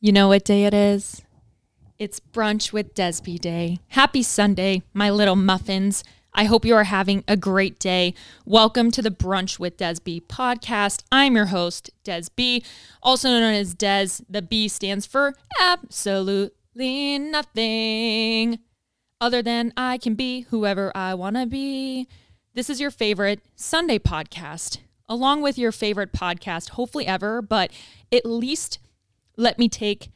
You know what day it is? It's brunch with Desby Day. Happy Sunday, my little muffins. I hope you are having a great day. Welcome to the Brunch with Desby podcast. I'm your host, Des B, also known as Des. The B stands for absolutely nothing other than I can be whoever I want to be. This is your favorite Sunday podcast, along with your favorite podcast, hopefully ever, but at least let me take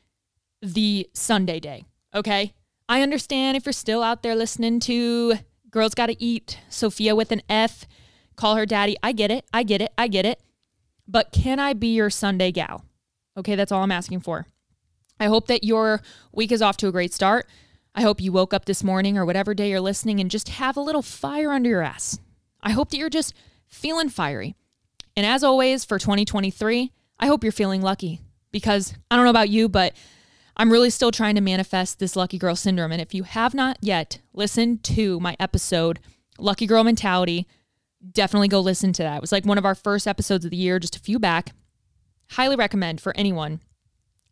the Sunday day, okay? I understand if you're still out there listening to Girls Gotta Eat, Sofia with an F, call her daddy. I get it. I get it. I get it. But can I be your Sunday gal? Okay, that's all I'm asking for. I hope that your week is off to a great start. I hope you woke up this morning or whatever day you're listening and just have a little fire under your ass. I hope that you're just feeling fiery. And as always, for 2023, I hope you're feeling lucky because I don't know about you, but I'm really still trying to manifest this lucky girl syndrome. And if you have not yet listened to my episode, Lucky Girl Mentality, definitely go listen to that. It was like one of our first episodes of the year, just a few back. Highly recommend for anyone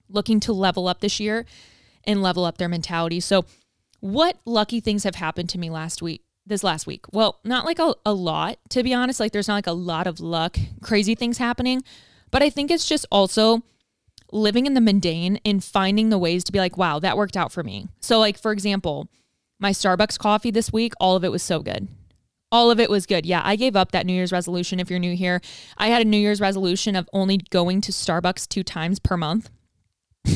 looking to level up this year and level up their mentality. So, what lucky things have happened to me last week? This last week. Well, not like a, a lot, to be honest. Like, there's not like a lot of luck, crazy things happening. But I think it's just also living in the mundane and finding the ways to be like, wow, that worked out for me. So, like, for example, my Starbucks coffee this week, all of it was so good. All of it was good. Yeah, I gave up that New Year's resolution. If you're new here, I had a New Year's resolution of only going to Starbucks two times per month.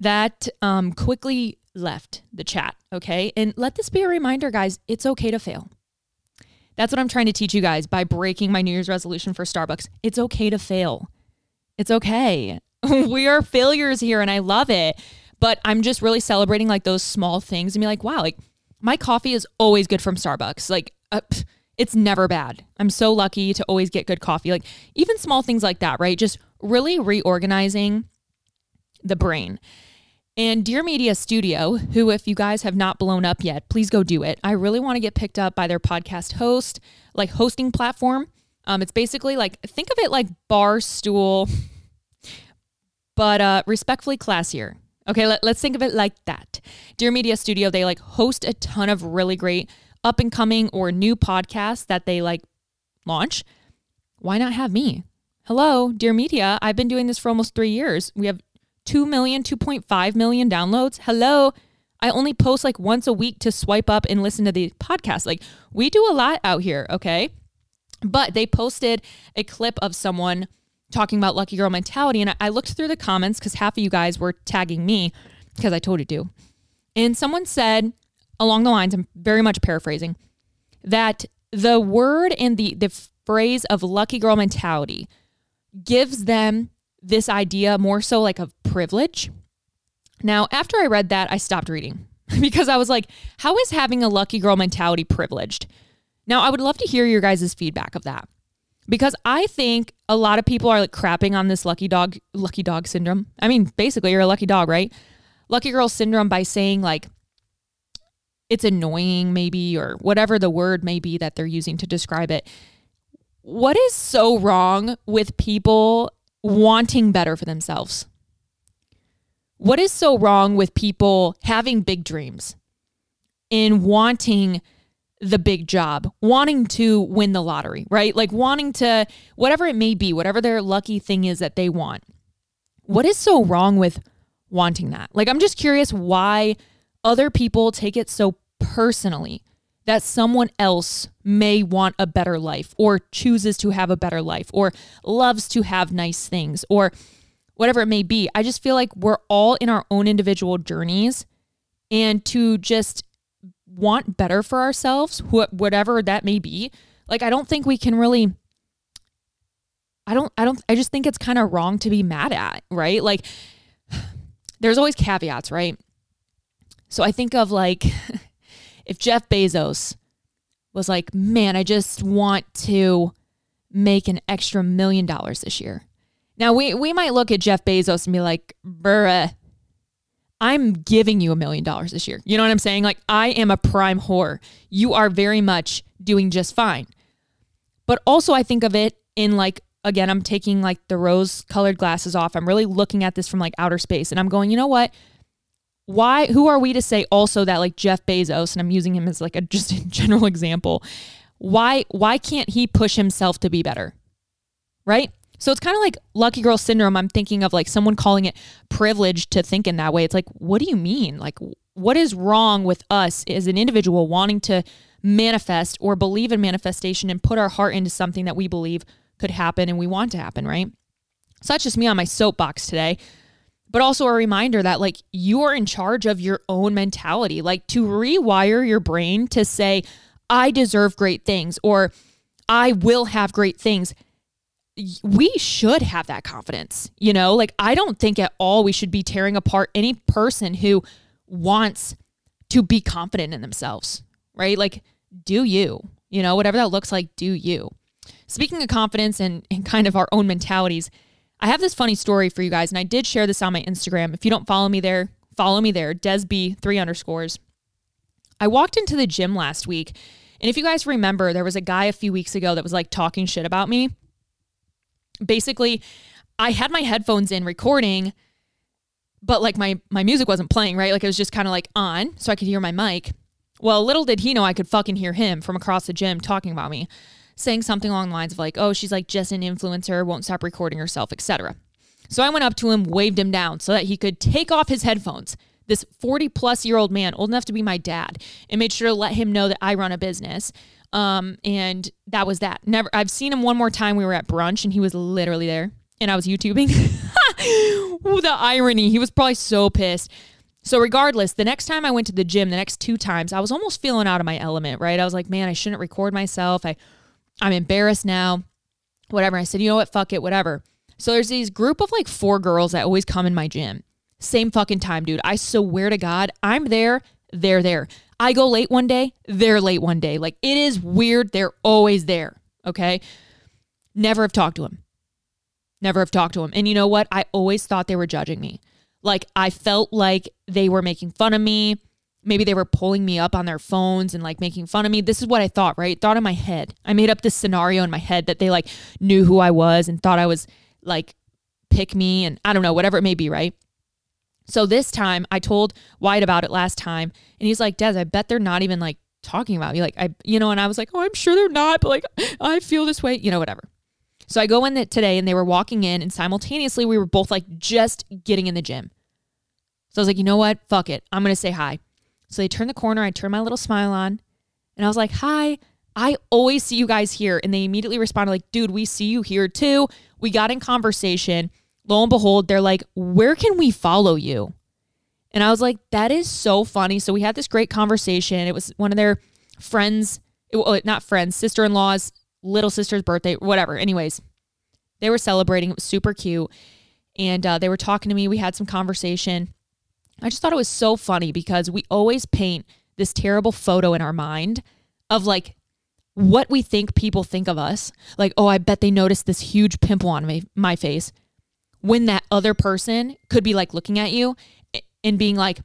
that um, quickly left the chat. Okay. And let this be a reminder, guys, it's okay to fail. That's what I'm trying to teach you guys by breaking my New Year's resolution for Starbucks. It's okay to fail. It's okay. we are failures here and I love it. But I'm just really celebrating like those small things and be like, wow, like my coffee is always good from Starbucks. Like, uh, it's never bad. I'm so lucky to always get good coffee. Like, even small things like that, right? Just really reorganizing the brain. And Dear Media Studio, who, if you guys have not blown up yet, please go do it. I really want to get picked up by their podcast host, like hosting platform. Um, it's basically like think of it like Barstool, but uh, respectfully classier. Okay, let, let's think of it like that. Dear Media Studio, they like host a ton of really great up and coming or new podcasts that they like launch. Why not have me? Hello, Dear Media. I've been doing this for almost three years. We have 2 million, 2.5 million downloads. Hello. I only post like once a week to swipe up and listen to the podcast. Like, we do a lot out here, okay? But they posted a clip of someone talking about lucky girl mentality. And I looked through the comments because half of you guys were tagging me because I told you to. And someone said along the lines, I'm very much paraphrasing, that the word and the, the phrase of lucky girl mentality gives them this idea more so like of privilege. Now, after I read that, I stopped reading because I was like, how is having a lucky girl mentality privileged? Now, I would love to hear your guys' feedback of that because I think a lot of people are like crapping on this lucky dog, lucky dog syndrome. I mean, basically, you're a lucky dog, right? Lucky girl syndrome by saying like it's annoying, maybe, or whatever the word may be that they're using to describe it. What is so wrong with people wanting better for themselves? What is so wrong with people having big dreams and wanting the big job, wanting to win the lottery, right? Like wanting to, whatever it may be, whatever their lucky thing is that they want. What is so wrong with wanting that? Like, I'm just curious why other people take it so personally that someone else may want a better life or chooses to have a better life or loves to have nice things or whatever it may be. I just feel like we're all in our own individual journeys and to just want better for ourselves, wh- whatever that may be, like I don't think we can really I don't I don't I just think it's kind of wrong to be mad at, right? Like there's always caveats, right? So I think of like if Jeff Bezos was like, "Man, I just want to make an extra million dollars this year." Now we we might look at Jeff Bezos and be like, "Bruh, I'm giving you a million dollars this year. You know what I'm saying? Like, I am a prime whore. You are very much doing just fine. But also, I think of it in like again, I'm taking like the rose colored glasses off. I'm really looking at this from like outer space and I'm going, you know what? Why, who are we to say also that like Jeff Bezos, and I'm using him as like a just a general example, why, why can't he push himself to be better? Right? So it's kind of like lucky girl syndrome. I'm thinking of like someone calling it privilege to think in that way. It's like, what do you mean? Like, what is wrong with us as an individual wanting to manifest or believe in manifestation and put our heart into something that we believe could happen and we want to happen, right? So that's just me on my soapbox today. But also a reminder that like you are in charge of your own mentality, like to rewire your brain to say, I deserve great things or I will have great things. We should have that confidence, you know? Like, I don't think at all we should be tearing apart any person who wants to be confident in themselves, right? Like, do you, you know, whatever that looks like, do you. Speaking of confidence and, and kind of our own mentalities, I have this funny story for you guys, and I did share this on my Instagram. If you don't follow me there, follow me there, Desb three underscores. I walked into the gym last week, and if you guys remember, there was a guy a few weeks ago that was like talking shit about me. Basically, I had my headphones in recording, but like my my music wasn't playing, right? Like it was just kind of like on, so I could hear my mic. Well, little did he know I could fucking hear him from across the gym talking about me, saying something along the lines of like, "Oh, she's like just an influencer, won't stop recording herself, etc." So I went up to him, waved him down so that he could take off his headphones. This 40 plus year old man, old enough to be my dad, and made sure to let him know that I run a business. Um, and that was that. Never, I've seen him one more time. We were at brunch, and he was literally there, and I was YouTubing. Ooh, the irony. He was probably so pissed. So, regardless, the next time I went to the gym, the next two times, I was almost feeling out of my element, right? I was like, man, I shouldn't record myself. I, I'm embarrassed now. Whatever. I said, you know what? Fuck it. Whatever. So, there's these group of like four girls that always come in my gym. Same fucking time, dude. I swear to God, I'm there. They're there. I go late one day. They're late one day. Like, it is weird. They're always there. Okay. Never have talked to them. Never have talked to them. And you know what? I always thought they were judging me. Like I felt like they were making fun of me. Maybe they were pulling me up on their phones and like making fun of me. This is what I thought, right? Thought in my head. I made up this scenario in my head that they like knew who I was and thought I was like pick me and I don't know, whatever it may be, right? So this time I told White about it last time and he's like, Des, I bet they're not even like talking about me. Like I, you know, and I was like, oh, I'm sure they're not, but like I feel this way, you know, whatever. So I go in today and they were walking in and simultaneously we were both like just getting in the gym. So I was like, you know what? Fuck it. I'm going to say hi. So they turned the corner. I turned my little smile on and I was like, hi. I always see you guys here. And they immediately responded, like, dude, we see you here too. We got in conversation. Lo and behold, they're like, where can we follow you? And I was like, that is so funny. So we had this great conversation. It was one of their friends, not friends, sister in law's little sister's birthday, whatever. Anyways, they were celebrating. It was super cute. And uh, they were talking to me. We had some conversation. I just thought it was so funny because we always paint this terrible photo in our mind of like what we think people think of us. Like, oh, I bet they noticed this huge pimple on my, my face. When that other person could be like looking at you and being like,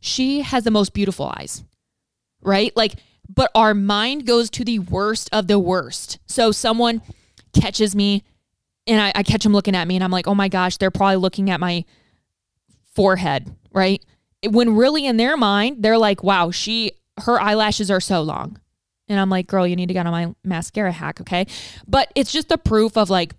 she has the most beautiful eyes, right? Like, but our mind goes to the worst of the worst. So someone catches me and I, I catch them looking at me and I'm like, oh my gosh, they're probably looking at my forehead right? When really in their mind, they're like, wow, she, her eyelashes are so long. And I'm like, girl, you need to get on my mascara hack, okay? But it's just the proof of like,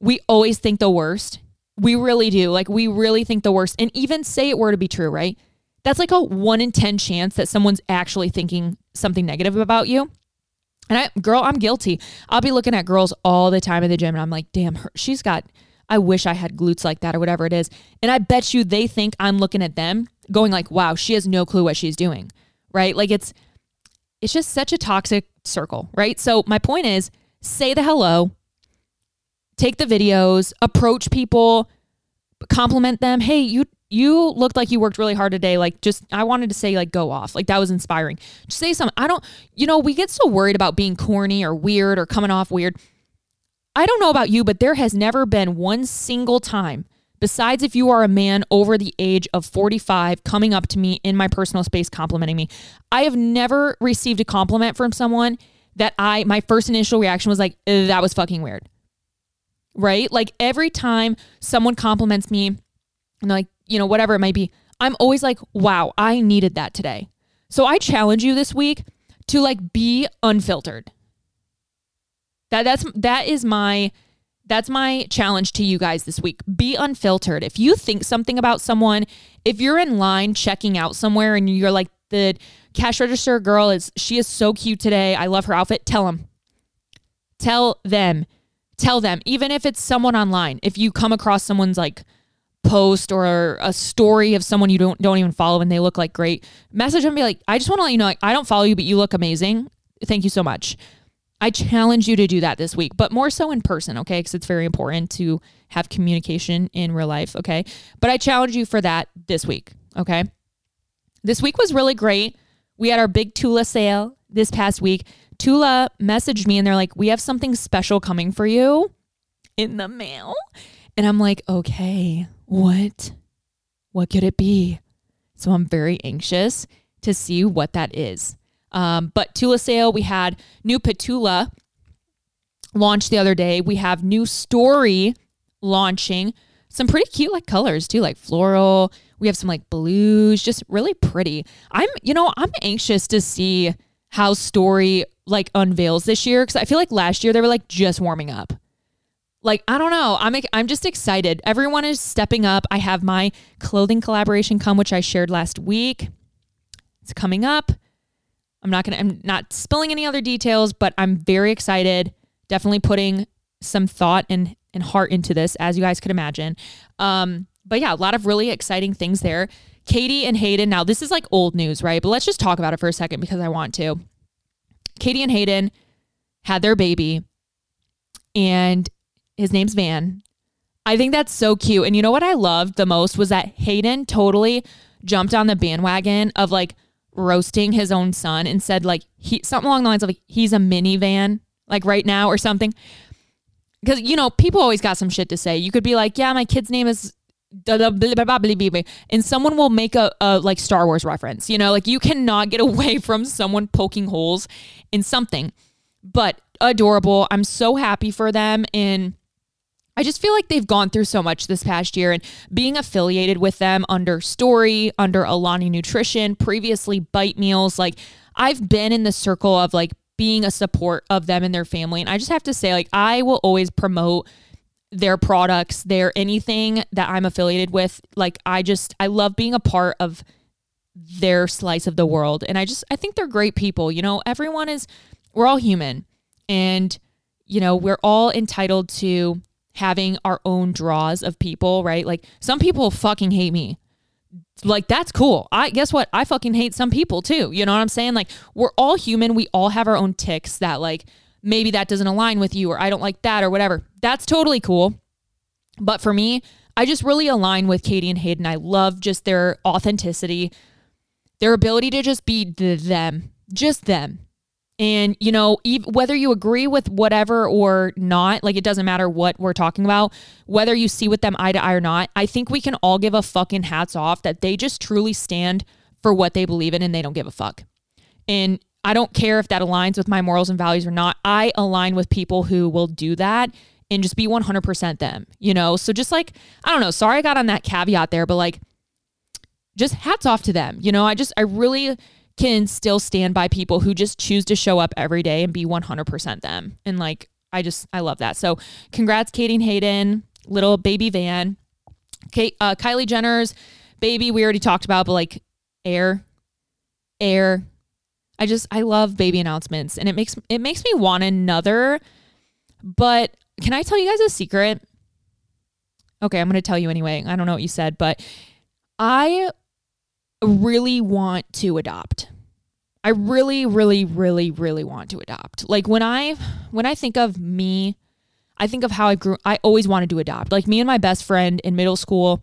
we always think the worst. We really do. Like, we really think the worst. And even say it were to be true, right? That's like a one in 10 chance that someone's actually thinking something negative about you. And I, girl, I'm guilty. I'll be looking at girls all the time at the gym and I'm like, damn, her, she's got I wish I had glutes like that or whatever it is. And I bet you they think I'm looking at them going like, wow, she has no clue what she's doing. Right? Like it's it's just such a toxic circle, right? So my point is say the hello, take the videos, approach people, compliment them. Hey, you you looked like you worked really hard today. Like just I wanted to say like go off. Like that was inspiring. Just say something. I don't you know, we get so worried about being corny or weird or coming off weird. I don't know about you, but there has never been one single time, besides if you are a man over the age of 45 coming up to me in my personal space complimenting me. I have never received a compliment from someone that I, my first initial reaction was like, that was fucking weird. Right? Like every time someone compliments me and like, you know, whatever it might be, I'm always like, wow, I needed that today. So I challenge you this week to like be unfiltered. That that's that is my that's my challenge to you guys this week. Be unfiltered. If you think something about someone, if you're in line checking out somewhere and you're like the cash register girl is she is so cute today. I love her outfit. Tell them. Tell them. Tell them even if it's someone online. If you come across someone's like post or a story of someone you don't don't even follow and they look like great, message them be like, "I just want to let you know like I don't follow you but you look amazing. Thank you so much." I challenge you to do that this week, but more so in person, okay? Because it's very important to have communication in real life, okay? But I challenge you for that this week, okay? This week was really great. We had our big Tula sale this past week. Tula messaged me and they're like, We have something special coming for you in the mail. And I'm like, Okay, what? What could it be? So I'm very anxious to see what that is. Um, but Tula sale, we had new Petula launched the other day. We have new story launching. Some pretty cute like colors too, like floral. We have some like blues, just really pretty. I'm, you know, I'm anxious to see how story like unveils this year because I feel like last year they were like just warming up. Like I don't know, I'm I'm just excited. Everyone is stepping up. I have my clothing collaboration come, which I shared last week. It's coming up. I'm not gonna I'm not spilling any other details, but I'm very excited. Definitely putting some thought and and heart into this, as you guys could imagine. Um, but yeah, a lot of really exciting things there. Katie and Hayden. Now, this is like old news, right? But let's just talk about it for a second because I want to. Katie and Hayden had their baby, and his name's Van. I think that's so cute. And you know what I loved the most was that Hayden totally jumped on the bandwagon of like roasting his own son and said like he something along the lines of like he's a minivan like right now or something. Because you know people always got some shit to say. You could be like, yeah, my kid's name is. And someone will make a, a like Star Wars reference, you know, like you cannot get away from someone poking holes in something. But adorable. I'm so happy for them. And I just feel like they've gone through so much this past year and being affiliated with them under Story, under Alani Nutrition, previously Bite Meals, like I've been in the circle of like being a support of them and their family. And I just have to say, like, I will always promote their products, their anything that I'm affiliated with. Like, I just, I love being a part of their slice of the world. And I just, I think they're great people. You know, everyone is, we're all human. And, you know, we're all entitled to having our own draws of people, right? Like some people fucking hate me. Like that's cool. I guess what? I fucking hate some people too. You know what I'm saying? Like we're all human. We all have our own ticks that like maybe that doesn't align with you or I don't like that or whatever. That's totally cool. But for me, I just really align with Katie and Hayden. I love just their authenticity, their ability to just be them, just them. And, you know, whether you agree with whatever or not, like it doesn't matter what we're talking about, whether you see with them eye to eye or not, I think we can all give a fucking hats off that they just truly stand for what they believe in and they don't give a fuck. And I don't care if that aligns with my morals and values or not. I align with people who will do that and just be 100% them, you know? So just like, I don't know, sorry I got on that caveat there, but like, just hats off to them. You know, I just, I really can still stand by people who just choose to show up every day and be 100% them. And like, I just, I love that. So congrats, Katie Hayden, little baby Van. Kate, uh, Kylie Jenner's baby, we already talked about, but like Aire, Aire. I just, I love baby announcements and it makes, it makes me want another. But can I tell you guys a secret? Okay, I'm going to tell you anyway. I don't know what you said, but I really want to adopt. I really, really, really, really want to adopt. Like when I when I think of me, I think of how I grew I always wanted to adopt. Like me and my best friend in middle school,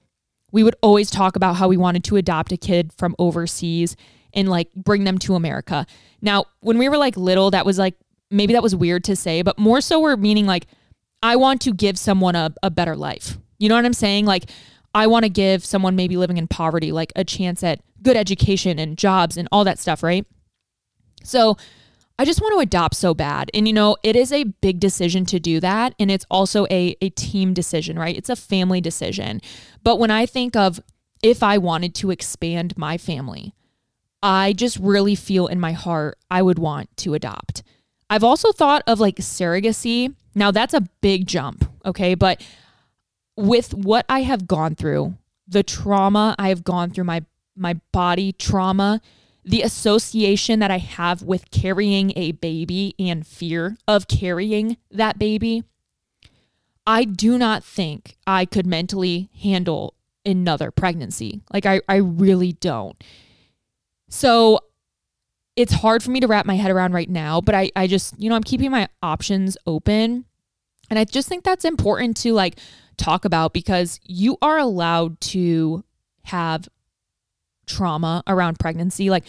we would always talk about how we wanted to adopt a kid from overseas and like bring them to America. Now, when we were like little, that was like maybe that was weird to say, but more so we're meaning like I want to give someone a, a better life. You know what I'm saying? Like I want to give someone maybe living in poverty like a chance at good education and jobs and all that stuff, right? So I just want to adopt so bad. And you know, it is a big decision to do that. And it's also a, a team decision, right? It's a family decision. But when I think of if I wanted to expand my family, I just really feel in my heart I would want to adopt. I've also thought of like surrogacy. Now that's a big jump, okay? But with what I have gone through, the trauma I have gone through, my my body trauma, the association that I have with carrying a baby and fear of carrying that baby, I do not think I could mentally handle another pregnancy. Like, I, I really don't. So it's hard for me to wrap my head around right now, but I, I just, you know, I'm keeping my options open. And I just think that's important to like talk about because you are allowed to have trauma around pregnancy. Like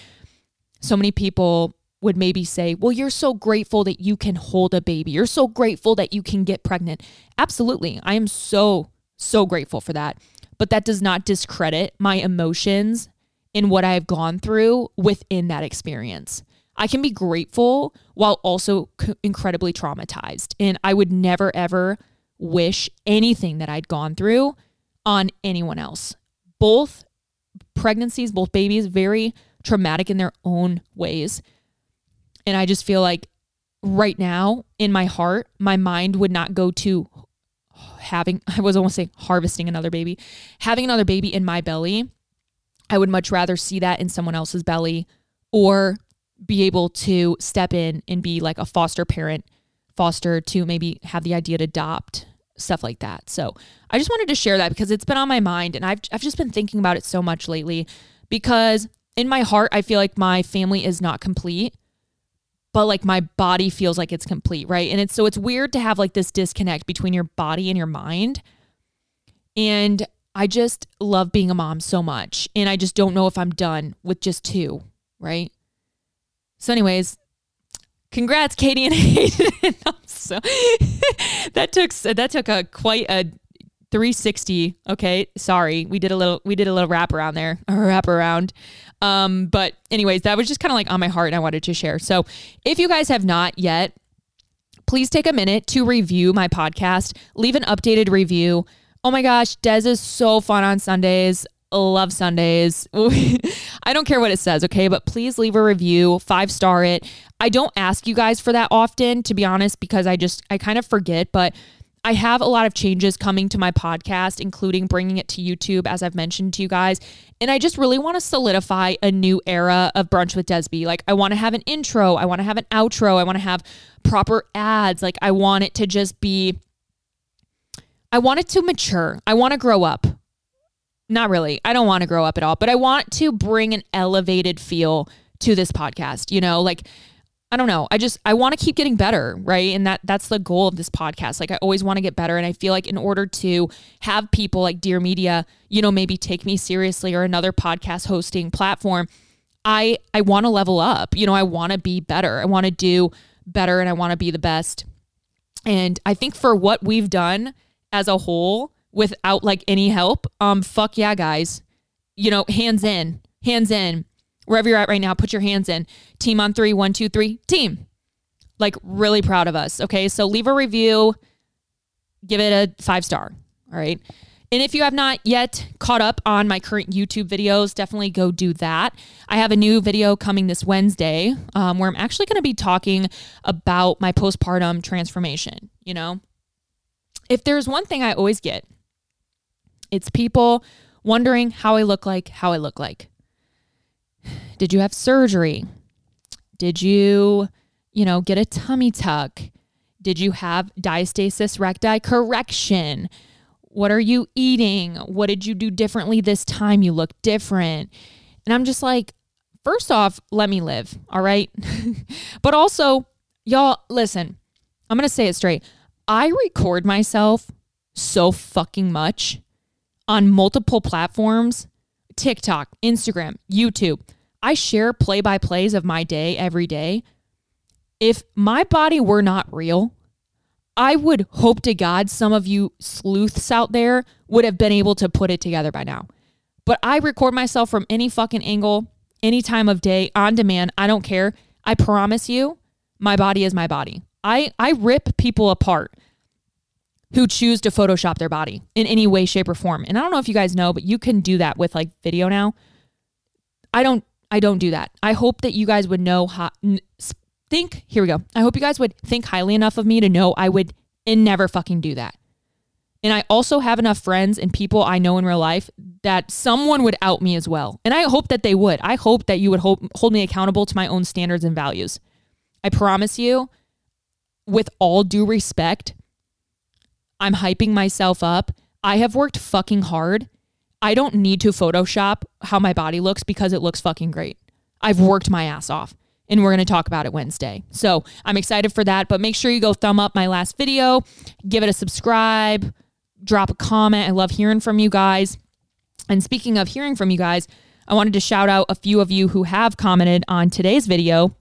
so many people would maybe say, Well, you're so grateful that you can hold a baby. You're so grateful that you can get pregnant. Absolutely. I am so, so grateful for that. But that does not discredit my emotions in what I've gone through within that experience. I can be grateful while also incredibly traumatized. And I would never, ever wish anything that I'd gone through on anyone else. Both pregnancies, both babies, very traumatic in their own ways. And I just feel like right now in my heart, my mind would not go to having, I was almost saying harvesting another baby, having another baby in my belly. I would much rather see that in someone else's belly or be able to step in and be like a foster parent, foster to maybe have the idea to adopt stuff like that. So I just wanted to share that because it's been on my mind and I've, I've just been thinking about it so much lately because in my heart, I feel like my family is not complete, but like my body feels like it's complete, right? And it's so it's weird to have like this disconnect between your body and your mind. And I just love being a mom so much. And I just don't know if I'm done with just two, right? So, anyways, congrats, Katie and Hayden. so that took that took a quite a 360. Okay, sorry, we did a little we did a little wrap around there, a wrap around. Um, but anyways, that was just kind of like on my heart, and I wanted to share. So if you guys have not yet, please take a minute to review my podcast. Leave an updated review. Oh my gosh, Des is so fun on Sundays love Sundays. I don't care what it says, okay? But please leave a review, five star it. I don't ask you guys for that often, to be honest, because I just, I kind of forget, but I have a lot of changes coming to my podcast, including bringing it to YouTube, as I've mentioned to you guys. And I just really want to solidify a new era of Brunch with Desby. Like, I want to have an intro, I want to have an outro, I want to have proper ads. Like, I want it to just be, I want it to mature. I want to grow up. Not really. I don't want to grow up at all, but I want to bring an elevated feel to this podcast, you know, like I don't know. I just I want to keep getting better, right? And that that's the goal of this podcast. Like I always want to get better and I feel like in order to have people like Dear Media, you know, maybe take me seriously or another podcast hosting platform, I I want to level up. You know, I want to be better. I want to do better and I want to be the best. And I think for what we've done as a whole, without like any help, um, fuck yeah, guys. You know, hands in, hands in. Wherever you're at right now, put your hands in. Team on three, one, two, three, team. Like, really proud of us. Okay. So leave a review, give it a five star. All right. And if you have not yet caught up on my current YouTube videos, definitely go do that. I have a new video coming this Wednesday um, where I'm actually going to be talking about my postpartum transformation. You know, if there's one thing I always get it's people wondering how I look like, how I look like. Did you have surgery? Did you, you know, get a tummy tuck? Did you have diastasis recti correction? What are you eating? What did you do differently this time? You look different. And I'm just like, first off, let me live. All right. but also, y'all, listen, I'm going to say it straight. I record myself so fucking much on multiple platforms TikTok, Instagram, YouTube. I share play by plays of my day every day. If my body were not real, I would hope to God some of you sleuths out there would have been able to put it together by now. But I record myself from any fucking angle, any time of day, on demand. I don't care. I promise you, my body is my body. I, I rip people apart who choose to Photoshop their body in any way, shape, or form. And I don't know if you guys know, but you can do that with like video now. I don't I don't do that. I hope that you guys would know how think here we go. I hope you guys would think highly enough of me to know I would and never fucking do that. And I also have enough friends and people I know in real life that someone would out me as well. And I hope that they would. I hope that you would hold, hold me accountable to my own standards and values. I promise you, with all due respect, I'm hyping myself up. I have worked fucking hard. I don't need to Photoshop how my body looks because it looks fucking great. I've worked my ass off and we're going to talk about it Wednesday. So I'm excited for that. But make sure you go thumb up my last video, give it a subscribe, drop a comment. I love hearing from you guys. And speaking of hearing from you guys, I wanted to shout out a few of you who have commented on today's video.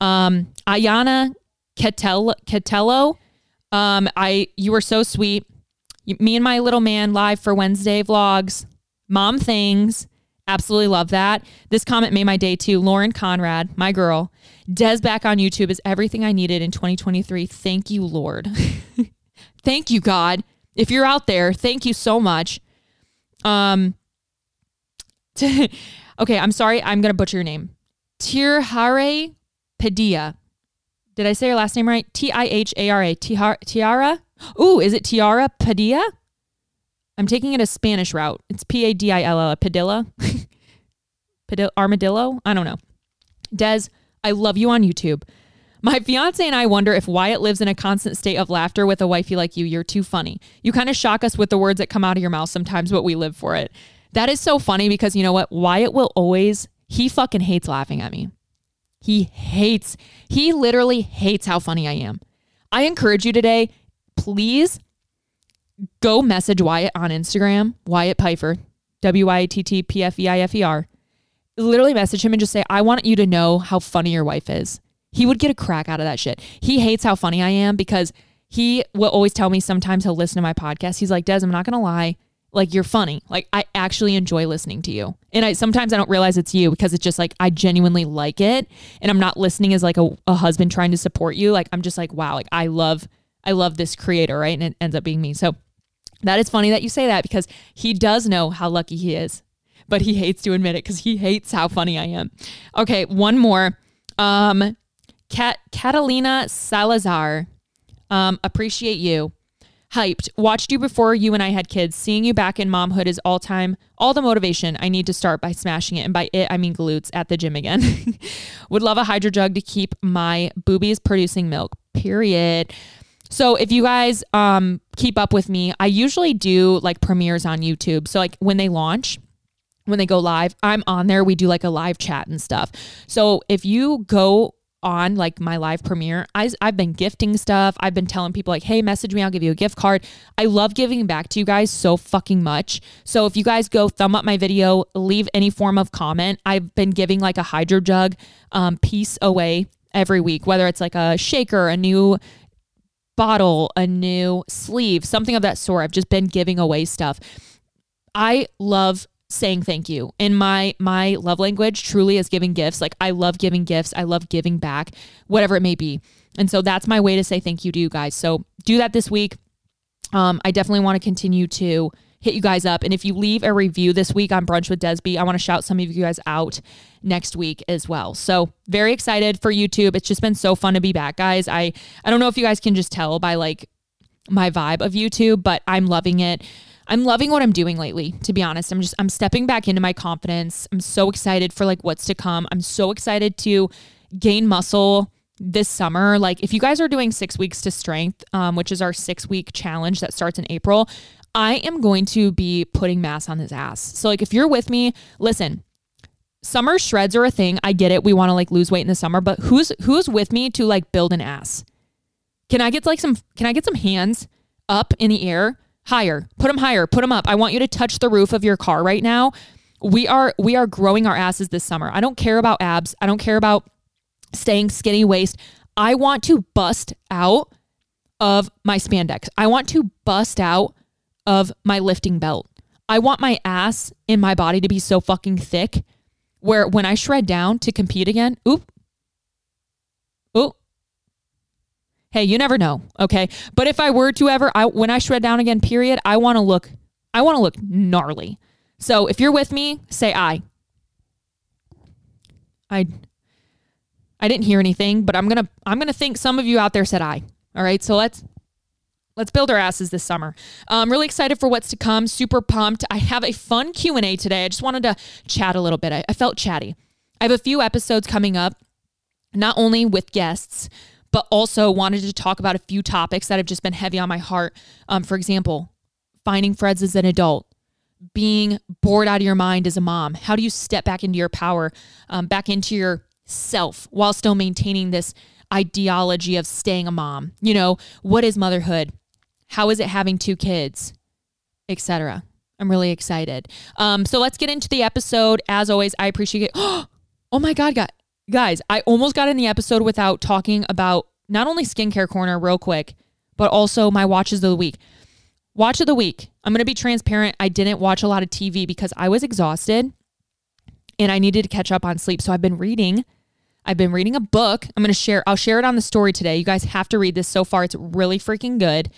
Um, Ayana Ketel- Ketello, um, I you were so sweet. You, me and my little man live for Wednesday vlogs, mom things. Absolutely love that. This comment made my day too. Lauren Conrad, my girl. Des back on YouTube is everything I needed in 2023. Thank you, Lord. thank you, God. If you're out there, thank you so much. Um okay, I'm sorry. I'm to butcher your name. Tirhare Padilla. Did I say your last name right? T I H A R A. Tiara? Ooh, is it Tiara Padilla? I'm taking it a Spanish route. It's P A D I L L, Padilla. Padilla, armadillo? I don't know. Des, I love you on YouTube. My fiance and I wonder if Wyatt lives in a constant state of laughter with a wifey like you. You're too funny. You kind of shock us with the words that come out of your mouth sometimes, but we live for it. That is so funny because you know what? Wyatt will always, he fucking hates laughing at me. He hates, he literally hates how funny I am. I encourage you today, please go message Wyatt on Instagram, Wyatt Pfeifer, W Y T T P F E I F E R. Literally message him and just say, I want you to know how funny your wife is. He would get a crack out of that shit. He hates how funny I am because he will always tell me sometimes he'll listen to my podcast. He's like, Des, I'm not going to lie. Like, you're funny. Like, I actually enjoy listening to you. And I sometimes I don't realize it's you because it's just like, I genuinely like it. And I'm not listening as like a, a husband trying to support you. Like, I'm just like, wow, like, I love, I love this creator, right? And it ends up being me. So, that is funny that you say that because he does know how lucky he is, but he hates to admit it because he hates how funny I am. Okay, one more. Um, Cat- Catalina Salazar, um, appreciate you. Hyped. Watched you before you and I had kids. Seeing you back in momhood is all time, all the motivation. I need to start by smashing it. And by it, I mean glutes at the gym again. Would love a hydro jug to keep my boobies producing milk. Period. So if you guys um, keep up with me, I usually do like premieres on YouTube. So like when they launch, when they go live, I'm on there. We do like a live chat and stuff. So if you go on like my live premiere, I, I've been gifting stuff. I've been telling people like, hey, message me. I'll give you a gift card. I love giving back to you guys so fucking much. So if you guys go thumb up my video, leave any form of comment. I've been giving like a hydro jug um, piece away every week, whether it's like a shaker, a new bottle, a new sleeve, something of that sort. I've just been giving away stuff. I love saying thank you. And my my love language truly is giving gifts. Like I love giving gifts. I love giving back, whatever it may be. And so that's my way to say thank you to you guys. So do that this week. Um, I definitely want to continue to hit you guys up. And if you leave a review this week on Brunch with Desby, I want to shout some of you guys out next week as well. So very excited for YouTube. It's just been so fun to be back, guys. I I don't know if you guys can just tell by like my vibe of YouTube, but I'm loving it. I'm loving what I'm doing lately, to be honest. I'm just I'm stepping back into my confidence. I'm so excited for like what's to come. I'm so excited to gain muscle this summer. Like if you guys are doing 6 weeks to strength, um, which is our 6 week challenge that starts in April, I am going to be putting mass on his ass. So like if you're with me, listen, summer shreds are a thing. I get it. We want to like lose weight in the summer, but who's who's with me to like build an ass? Can I get like some can I get some hands up in the air? Higher. Put them higher. Put them up. I want you to touch the roof of your car right now. We are we are growing our asses this summer. I don't care about abs. I don't care about staying skinny waist. I want to bust out of my spandex. I want to bust out of my lifting belt. I want my ass in my body to be so fucking thick where when I shred down to compete again, oop, Hey, you never know, okay? But if I were to ever I when I shred down again, period, I want to look I want to look gnarly. So if you're with me, say I. I I didn't hear anything, but I'm going to I'm going to think some of you out there said I. All right? So let's let's build our asses this summer. I'm really excited for what's to come. Super pumped. I have a fun Q&A today. I just wanted to chat a little bit. I, I felt chatty. I have a few episodes coming up, not only with guests, but also wanted to talk about a few topics that have just been heavy on my heart. Um, for example, finding friends as an adult, being bored out of your mind as a mom. How do you step back into your power, um, back into your self while still maintaining this ideology of staying a mom? You know, what is motherhood? How is it having two kids, etc. I'm really excited. Um, so let's get into the episode. As always, I appreciate it. Oh my God, God, guys, I almost got in the episode without talking about not only skincare corner real quick, but also my watches of the week. Watch of the week. I'm going to be transparent. I didn't watch a lot of TV because I was exhausted and I needed to catch up on sleep. So I've been reading. I've been reading a book. I'm going to share I'll share it on the story today. You guys have to read this so far. It's really freaking good.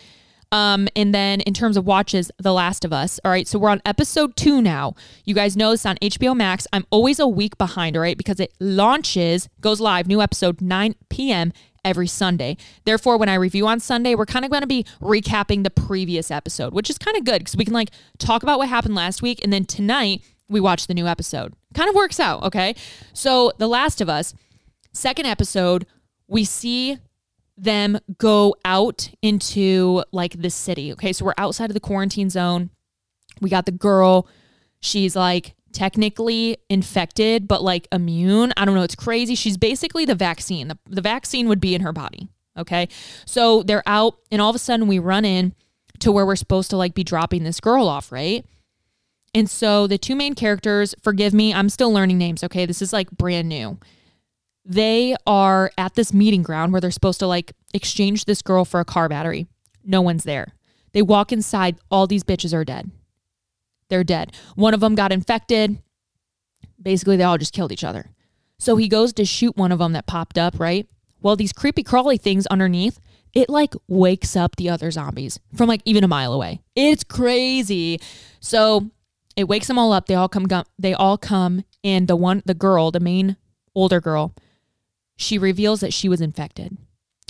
Um, and then in terms of watches, The Last of Us. All right, so we're on episode two now. You guys know this on HBO Max. I'm always a week behind, all right, because it launches, goes live, new episode 9 p.m. every Sunday. Therefore, when I review on Sunday, we're kind of going to be recapping the previous episode, which is kind of good because we can like talk about what happened last week, and then tonight we watch the new episode. Kind of works out, okay? So, The Last of Us, second episode, we see them go out into like the city. Okay. So we're outside of the quarantine zone. We got the girl. She's like technically infected, but like immune. I don't know. It's crazy. She's basically the vaccine. The, the vaccine would be in her body. Okay. So they're out, and all of a sudden we run in to where we're supposed to like be dropping this girl off, right? And so the two main characters, forgive me, I'm still learning names. Okay. This is like brand new they are at this meeting ground where they're supposed to like exchange this girl for a car battery. No one's there. They walk inside, all these bitches are dead. They're dead. One of them got infected. Basically, they all just killed each other. So he goes to shoot one of them that popped up, right? Well, these creepy crawly things underneath, it like wakes up the other zombies from like even a mile away. It's crazy. So it wakes them all up. They all come they all come and the one the girl, the main older girl, she reveals that she was infected.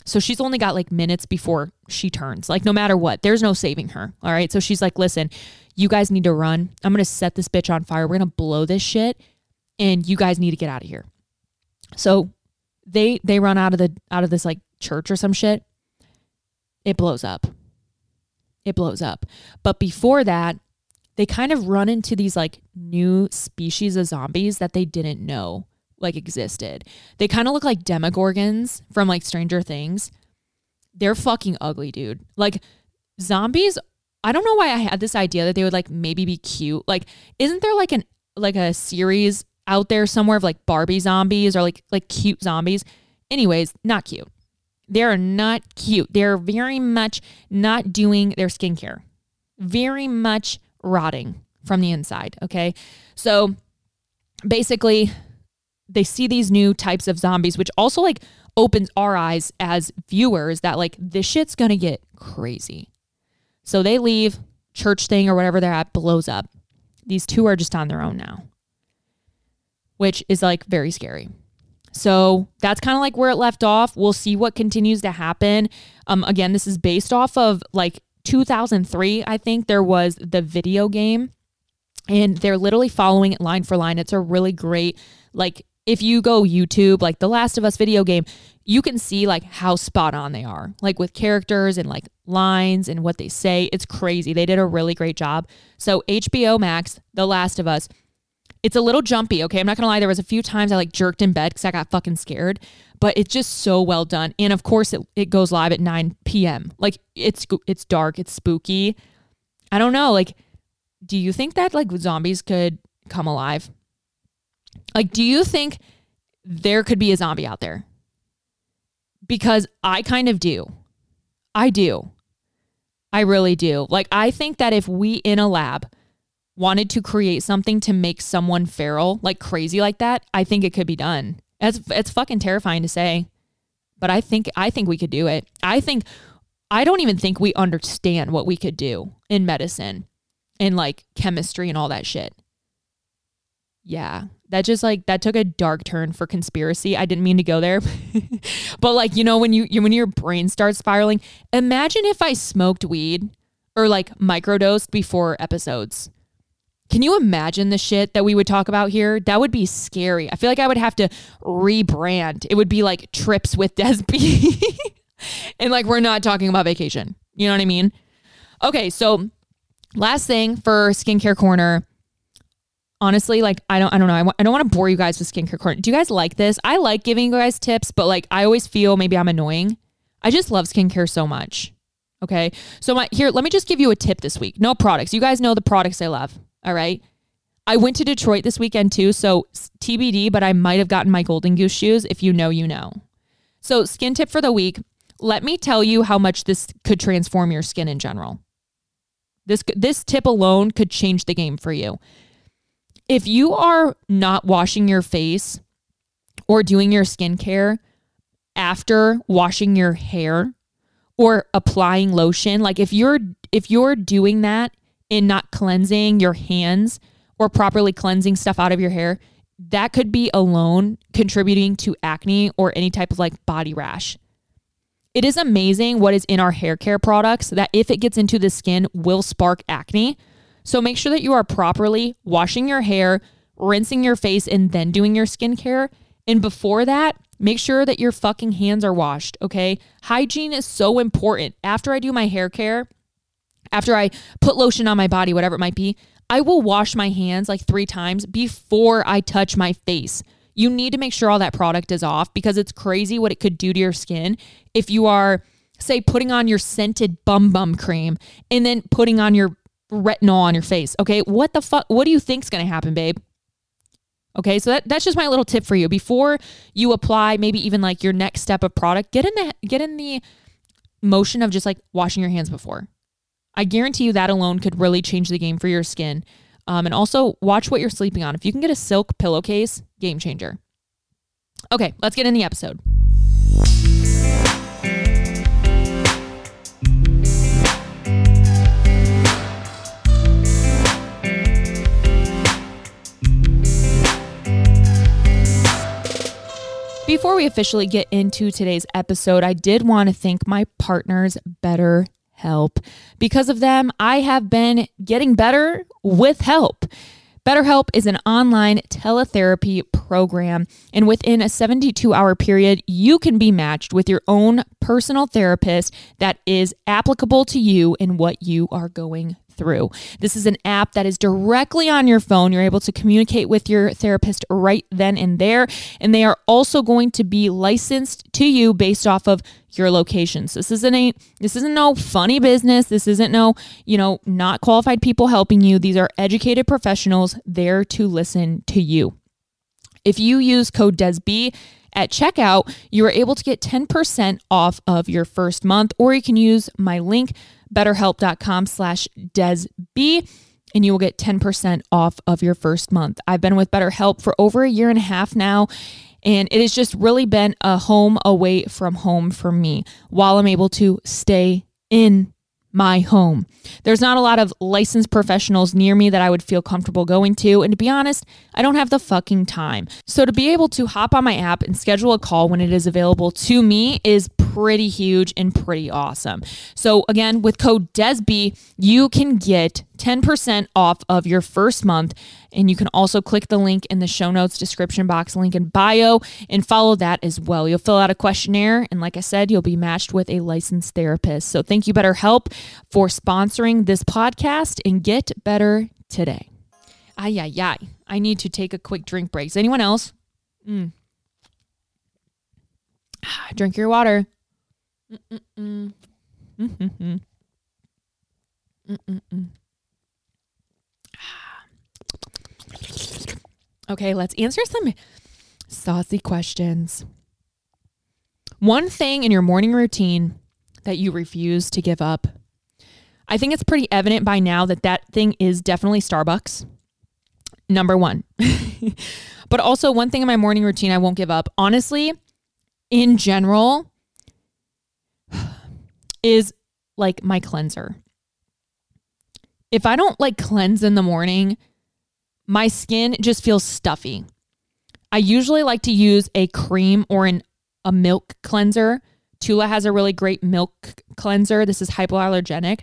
So she's only got like minutes before she turns. Like, no matter what, there's no saving her. All right. So she's like, listen, you guys need to run. I'm going to set this bitch on fire. We're going to blow this shit and you guys need to get out of here. So they they run out of the out of this like church or some shit. It blows up. It blows up. But before that, they kind of run into these like new species of zombies that they didn't know like existed. They kind of look like demogorgons from like Stranger Things. They're fucking ugly, dude. Like zombies, I don't know why I had this idea that they would like maybe be cute. Like isn't there like an like a series out there somewhere of like Barbie zombies or like like cute zombies? Anyways, not cute. They're not cute. They're very much not doing their skincare. Very much rotting from the inside, okay? So basically they see these new types of zombies, which also like opens our eyes as viewers that like this shit's gonna get crazy. So they leave, church thing or whatever they're at blows up. These two are just on their own now, which is like very scary. So that's kind of like where it left off. We'll see what continues to happen. Um, again, this is based off of like 2003, I think there was the video game, and they're literally following it line for line. It's a really great like if you go YouTube, like the Last of Us video game, you can see like how spot on they are, like with characters and like lines and what they say. It's crazy. They did a really great job. So, HBO Max, The Last of Us, it's a little jumpy, okay? I'm not gonna lie, there was a few times I like jerked in bed because I got fucking scared, but it's just so well done. And of course, it, it goes live at 9 p.m. Like it's it's dark, it's spooky. I don't know. Like, do you think that like zombies could come alive? Like, do you think there could be a zombie out there? Because I kind of do. I do. I really do. Like, I think that if we in a lab wanted to create something to make someone feral, like crazy like that, I think it could be done. It's, it's fucking terrifying to say. but I think I think we could do it. I think I don't even think we understand what we could do in medicine and like chemistry and all that shit. Yeah, that just like that took a dark turn for conspiracy. I didn't mean to go there. but like, you know when you, you when your brain starts spiraling, imagine if I smoked weed or like microdosed before episodes. Can you imagine the shit that we would talk about here? That would be scary. I feel like I would have to rebrand. It would be like trips with Desby. and like we're not talking about vacation. You know what I mean? Okay, so last thing for skincare corner. Honestly, like I don't I don't know. I w- I don't want to bore you guys with skincare corner. Do you guys like this? I like giving you guys tips, but like I always feel maybe I'm annoying. I just love skincare so much. Okay. So my here, let me just give you a tip this week. No products. You guys know the products I love. All right. I went to Detroit this weekend too, so TBD, but I might have gotten my golden goose shoes. If you know, you know. So, skin tip for the week. Let me tell you how much this could transform your skin in general. This this tip alone could change the game for you. If you are not washing your face or doing your skincare after washing your hair or applying lotion, like if you're if you're doing that in not cleansing your hands or properly cleansing stuff out of your hair, that could be alone contributing to acne or any type of like body rash. It is amazing what is in our hair care products that if it gets into the skin will spark acne. So make sure that you are properly washing your hair, rinsing your face and then doing your skincare. And before that, make sure that your fucking hands are washed, okay? Hygiene is so important. After I do my hair care, after I put lotion on my body, whatever it might be, I will wash my hands like three times before I touch my face. You need to make sure all that product is off because it's crazy what it could do to your skin if you are, say, putting on your scented bum bum cream and then putting on your retinol on your face. Okay. What the fuck? What do you think's going to happen, babe? Okay, so that, that's just my little tip for you. Before you apply maybe even like your next step of product, get in the get in the motion of just like washing your hands before. I guarantee you that alone could really change the game for your skin. Um, and also watch what you're sleeping on. If you can get a silk pillowcase, game changer. Okay, let's get in the episode. Before we officially get into today's episode, I did want to thank my partners, Better help. Because of them, I have been getting better with help. BetterHelp is an online teletherapy program, and within a 72 hour period, you can be matched with your own personal therapist that is applicable to you and what you are going through. This is an app that is directly on your phone. You're able to communicate with your therapist right then and there. And they are also going to be licensed to you based off of your locations. This isn't a this isn't no funny business. This isn't no, you know, not qualified people helping you. These are educated professionals there to listen to you. If you use code DESB at checkout, you are able to get 10% off of your first month, or you can use my link betterhelp.com slash desb and you will get 10% off of your first month. I've been with BetterHelp for over a year and a half now, and it has just really been a home away from home for me while I'm able to stay in my home. There's not a lot of licensed professionals near me that I would feel comfortable going to. And to be honest, I don't have the fucking time. So to be able to hop on my app and schedule a call when it is available to me is pretty huge and pretty awesome. So again, with code DESB, you can get 10% off of your first month. And you can also click the link in the show notes description box, link in bio, and follow that as well. You'll fill out a questionnaire. And like I said, you'll be matched with a licensed therapist. So thank you, BetterHelp, for sponsoring this podcast and get better today. Ay, ay, ay. I need to take a quick drink break. Is anyone else? Mm. Drink your water. Mm-mm-mm. Mm-mm-mm. Okay, let's answer some saucy questions. One thing in your morning routine that you refuse to give up. I think it's pretty evident by now that that thing is definitely Starbucks. Number one. but also, one thing in my morning routine I won't give up. Honestly, in general is like my cleanser. If I don't like cleanse in the morning, my skin just feels stuffy. I usually like to use a cream or an a milk cleanser. Tula has a really great milk cleanser. This is hypoallergenic.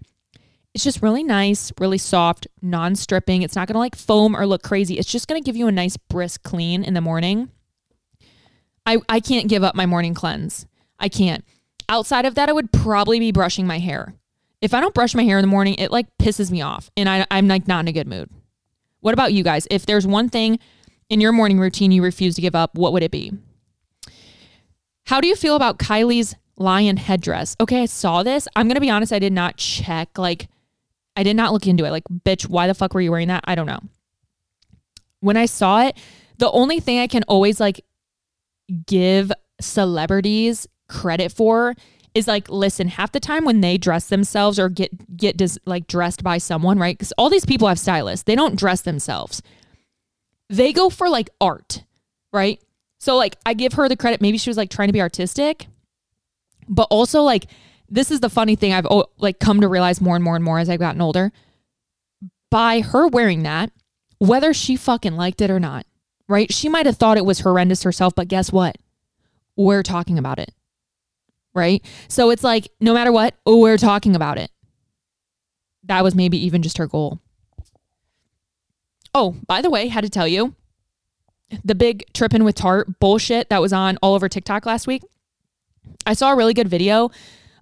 It's just really nice, really soft, non-stripping. It's not going to like foam or look crazy. It's just going to give you a nice brisk clean in the morning. I I can't give up my morning cleanse. I can't. Outside of that, I would probably be brushing my hair. If I don't brush my hair in the morning, it like pisses me off and I, I'm like not in a good mood. What about you guys? If there's one thing in your morning routine you refuse to give up, what would it be? How do you feel about Kylie's lion headdress? Okay, I saw this. I'm going to be honest, I did not check. Like, I did not look into it. Like, bitch, why the fuck were you wearing that? I don't know. When I saw it, the only thing I can always like give celebrities credit for is like listen half the time when they dress themselves or get get dis, like dressed by someone right? Because all these people have stylists. They don't dress themselves. They go for like art right? So like i give her the credit. Maybe she was like trying to be artistic but also like this is the funny thing i've like come to realize more and more and more as i've gotten older. By her wearing that whether she fucking liked it or not right? She might have thought it was horrendous herself but guess what? We're talking about it right? So it's like no matter what, oh, we're talking about it. That was maybe even just her goal. Oh, by the way, had to tell you the big tripping with Tarte bullshit that was on all over TikTok last week. I saw a really good video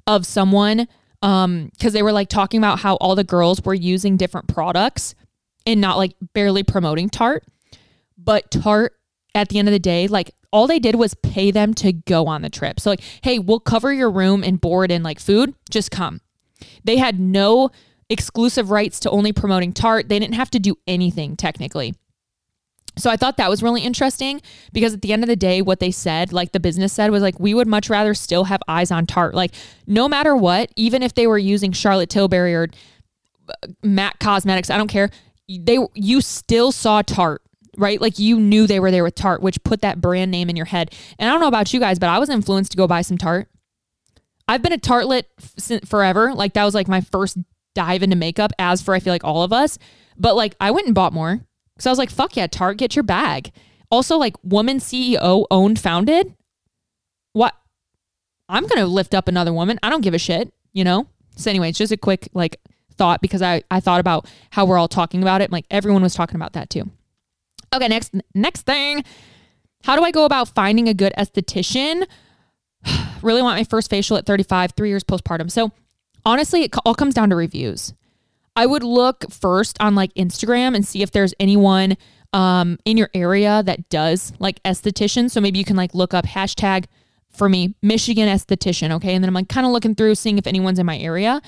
of someone um because they were like talking about how all the girls were using different products and not like barely promoting Tarte. But Tarte at the end of the day, like all they did was pay them to go on the trip. So like, hey, we'll cover your room and board and like food, just come. They had no exclusive rights to only promoting Tarte. They didn't have to do anything technically. So I thought that was really interesting because at the end of the day, what they said, like the business said, was like, we would much rather still have eyes on Tarte. Like, no matter what, even if they were using Charlotte Tilbury or uh, MAC Cosmetics, I don't care. They you still saw Tarte right? Like you knew they were there with Tarte, which put that brand name in your head. And I don't know about you guys, but I was influenced to go buy some Tarte. I've been a tartlet f- forever. Like that was like my first dive into makeup, as for I feel like all of us. But like I went and bought more because I was like, fuck yeah, Tarte, get your bag. Also, like woman CEO owned, founded. What? I'm gonna lift up another woman. I don't give a shit, you know. So anyway, it's just a quick like thought because I I thought about how we're all talking about it. Like everyone was talking about that too. Okay, next next thing. How do I go about finding a good esthetician? really want my first facial at 35, 3 years postpartum. So, honestly, it all comes down to reviews. I would look first on like Instagram and see if there's anyone um, in your area that does like esthetician. So maybe you can like look up hashtag for me Michigan esthetician. Okay, and then I'm like kind of looking through seeing if anyone's in my area.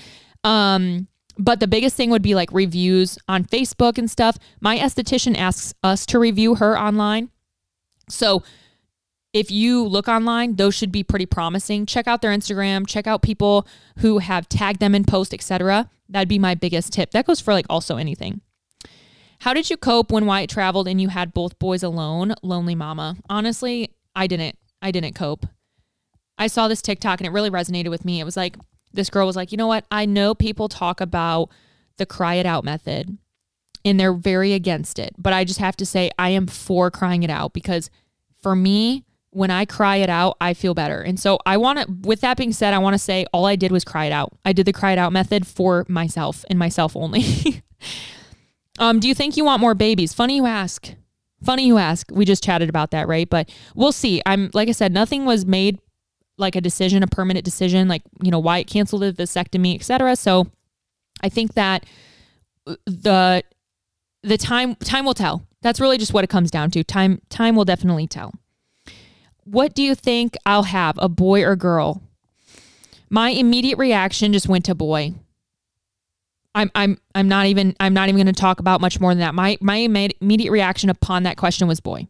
Um, but the biggest thing would be like reviews on Facebook and stuff. My esthetician asks us to review her online. So if you look online, those should be pretty promising. Check out their Instagram, check out people who have tagged them in post, etc. That'd be my biggest tip. That goes for like also anything. How did you cope when Wyatt traveled and you had both boys alone? Lonely mama. Honestly, I didn't. I didn't cope. I saw this TikTok and it really resonated with me. It was like, this girl was like, you know what? I know people talk about the cry it out method and they're very against it. But I just have to say, I am for crying it out because for me, when I cry it out, I feel better. And so I want to, with that being said, I want to say all I did was cry it out. I did the cry it out method for myself and myself only. um, do you think you want more babies? Funny you ask. Funny you ask. We just chatted about that, right? But we'll see. I'm, like I said, nothing was made like a decision, a permanent decision, like, you know, Wyatt canceled the vasectomy, etc. So I think that the the time time will tell. That's really just what it comes down to. Time time will definitely tell. What do you think I'll have, a boy or girl? My immediate reaction just went to boy. I'm I'm I'm not even I'm not even going to talk about much more than that. My my immediate reaction upon that question was boy.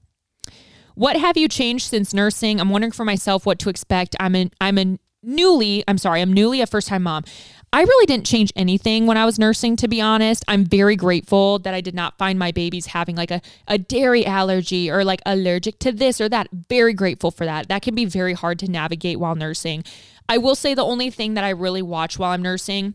What have you changed since nursing? I'm wondering for myself what to expect. I'm an I'm a newly, I'm sorry, I'm newly a first time mom. I really didn't change anything when I was nursing, to be honest. I'm very grateful that I did not find my babies having like a, a dairy allergy or like allergic to this or that. Very grateful for that. That can be very hard to navigate while nursing. I will say the only thing that I really watch while I'm nursing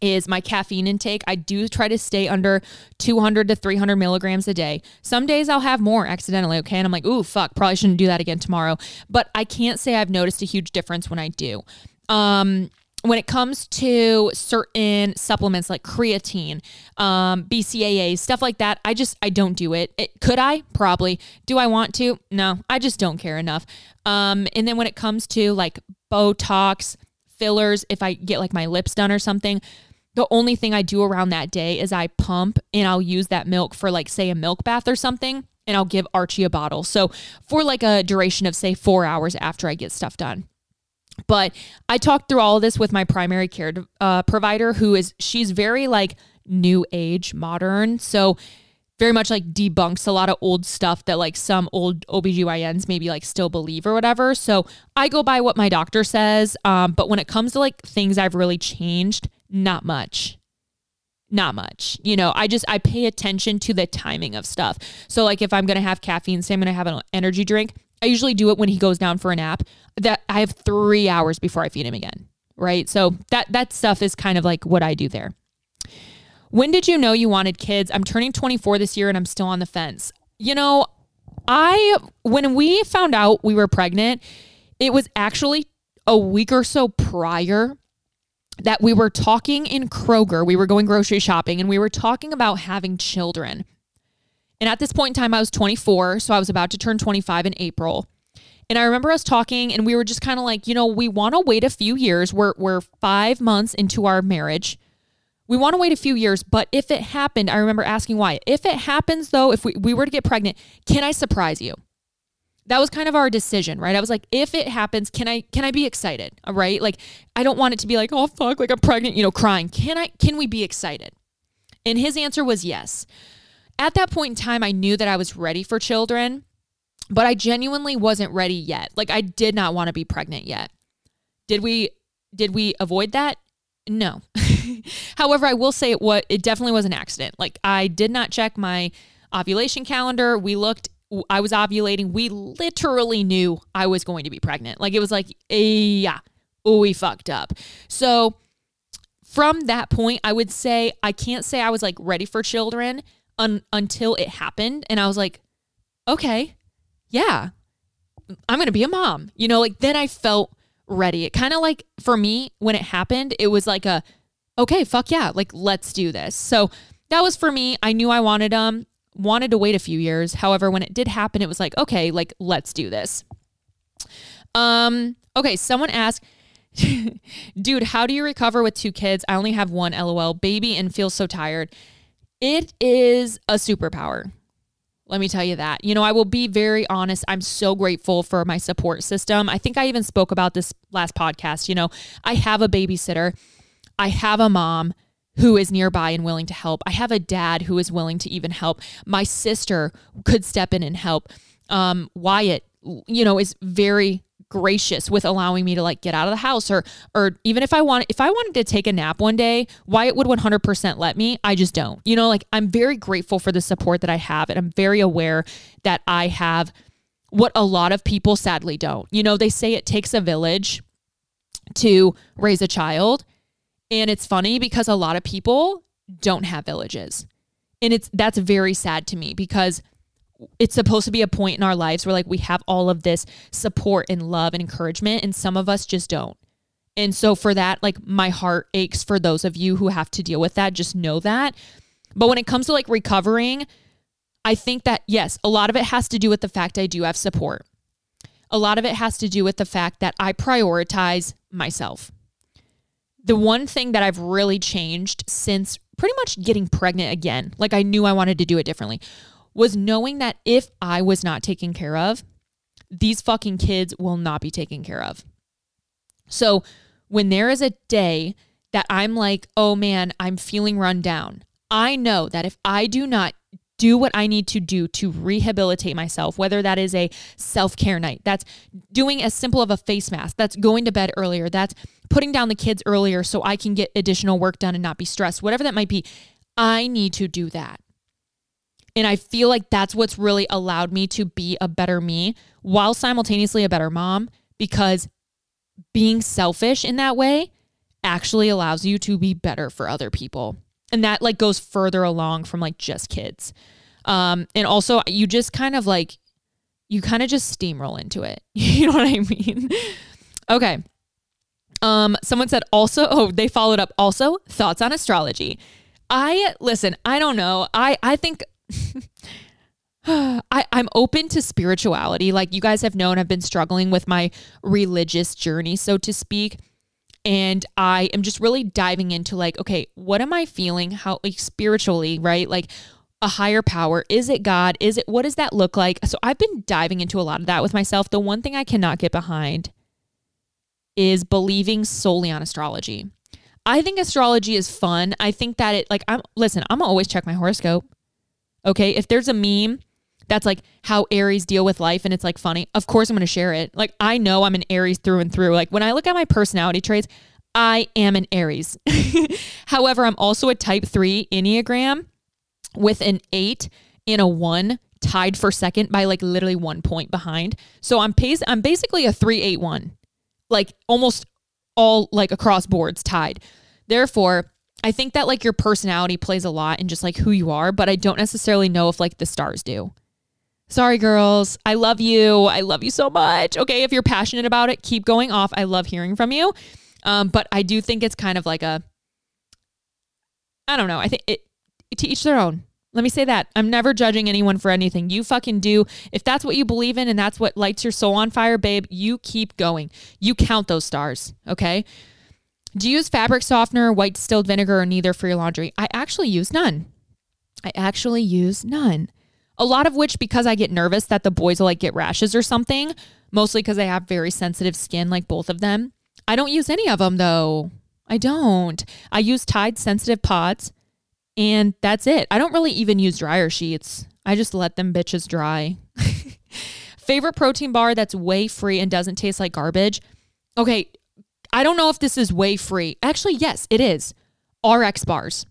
is my caffeine intake. I do try to stay under 200 to 300 milligrams a day. Some days I'll have more accidentally, okay? And I'm like, ooh, fuck, probably shouldn't do that again tomorrow. But I can't say I've noticed a huge difference when I do. Um, when it comes to certain supplements like creatine, um, BCAA, stuff like that, I just I don't do it. it. Could I? Probably. Do I want to? No, I just don't care enough. Um, and then when it comes to like Botox, fillers, if I get like my lips done or something, the only thing I do around that day is I pump and I'll use that milk for like say a milk bath or something, and I'll give Archie a bottle. So for like a duration of say four hours after I get stuff done. But I talked through all of this with my primary care uh, provider, who is, she's very like new age, modern. So, very much like debunks a lot of old stuff that like some old OBGYNs maybe like still believe or whatever. So I go by what my doctor says. Um, but when it comes to like things I've really changed, not much. Not much. You know, I just I pay attention to the timing of stuff. So like if I'm gonna have caffeine, say I'm gonna have an energy drink, I usually do it when he goes down for a nap. That I have three hours before I feed him again. Right. So that that stuff is kind of like what I do there. When did you know you wanted kids? I'm turning 24 this year and I'm still on the fence. You know, I when we found out we were pregnant, it was actually a week or so prior that we were talking in Kroger. We were going grocery shopping and we were talking about having children. And at this point in time, I was 24, so I was about to turn 25 in April. And I remember us talking, and we were just kind of like, you know, we want to wait a few years. We're we're five months into our marriage. We want to wait a few years, but if it happened, I remember asking Wyatt. If it happens though, if we, we were to get pregnant, can I surprise you? That was kind of our decision, right? I was like, if it happens, can I can I be excited? All right. Like I don't want it to be like, oh fuck, like I'm pregnant, you know, crying. Can I can we be excited? And his answer was yes at that point in time, I knew that I was ready for children, but I genuinely wasn't ready yet. Like I did not want to be pregnant yet. Did we did we avoid that? No. However, I will say it what it definitely was an accident. Like I did not check my ovulation calendar. We looked I was ovulating. We literally knew I was going to be pregnant. Like it was like, yeah, we fucked up. So from that point, I would say I can't say I was like ready for children un- until it happened. And I was like, okay, yeah, I'm going to be a mom. You know, like then I felt ready. It kind of like for me, when it happened, it was like a, okay, fuck yeah, like let's do this. So that was for me. I knew I wanted them, wanted to wait a few years. However, when it did happen, it was like, okay, like let's do this. Um, okay, someone asked, dude, how do you recover with two kids? I only have one LOL baby and feel so tired. It is a superpower. Let me tell you that. You know, I will be very honest. I'm so grateful for my support system. I think I even spoke about this last podcast. You know, I have a babysitter, I have a mom who is nearby and willing to help. I have a dad who is willing to even help. My sister could step in and help. Um, Wyatt, you know, is very gracious with allowing me to like get out of the house or or even if I want if I wanted to take a nap one day, Wyatt would 100% let me. I just don't. You know, like I'm very grateful for the support that I have and I'm very aware that I have what a lot of people sadly don't. You know, they say it takes a village to raise a child. And it's funny because a lot of people don't have villages. And it's that's very sad to me because it's supposed to be a point in our lives where like we have all of this support and love and encouragement and some of us just don't. And so for that like my heart aches for those of you who have to deal with that, just know that. But when it comes to like recovering, I think that yes, a lot of it has to do with the fact I do have support. A lot of it has to do with the fact that I prioritize myself. The one thing that I've really changed since pretty much getting pregnant again, like I knew I wanted to do it differently, was knowing that if I was not taken care of, these fucking kids will not be taken care of. So when there is a day that I'm like, oh man, I'm feeling run down, I know that if I do not do what I need to do to rehabilitate myself, whether that is a self care night, that's doing as simple of a face mask, that's going to bed earlier, that's putting down the kids earlier so I can get additional work done and not be stressed, whatever that might be. I need to do that. And I feel like that's what's really allowed me to be a better me while simultaneously a better mom because being selfish in that way actually allows you to be better for other people. And that like goes further along from like just kids. Um and also you just kind of like you kind of just steamroll into it. you know what I mean? okay. Um someone said also oh they followed up also thoughts on astrology. I listen, I don't know. I I think I, I'm open to spirituality. Like you guys have known, I've been struggling with my religious journey, so to speak. And I am just really diving into like, okay, what am I feeling? How like spiritually, right? Like a higher power. Is it God? Is it what does that look like? So I've been diving into a lot of that with myself. The one thing I cannot get behind is believing solely on astrology. I think astrology is fun. I think that it like I'm listen, I'm always check my horoscope. Okay. If there's a meme that's like how Aries deal with life and it's like funny, of course I'm going to share it. Like I know I'm an Aries through and through. Like when I look at my personality traits, I am an Aries. However, I'm also a type 3 Enneagram with an 8 and a 1 tied for second by like literally 1 point behind. So I'm pace I'm basically a 381. Like almost all like across boards tied. Therefore, I think that like your personality plays a lot in just like who you are, but I don't necessarily know if like the stars do. Sorry, girls. I love you. I love you so much. Okay, if you're passionate about it, keep going off. I love hearing from you. Um, but I do think it's kind of like a, I don't know. I think it to each their own. Let me say that. I'm never judging anyone for anything. You fucking do. If that's what you believe in and that's what lights your soul on fire, babe, you keep going. You count those stars, okay? Do you use fabric softener, white distilled vinegar, or neither for your laundry? I actually use none. I actually use none. A lot of which because I get nervous that the boys will like get rashes or something, mostly because they have very sensitive skin, like both of them. I don't use any of them though. I don't. I use Tide sensitive pods and that's it. I don't really even use dryer sheets. I just let them bitches dry. Favorite protein bar that's whey free and doesn't taste like garbage? Okay, I don't know if this is whey free. Actually, yes, it is. RX bars.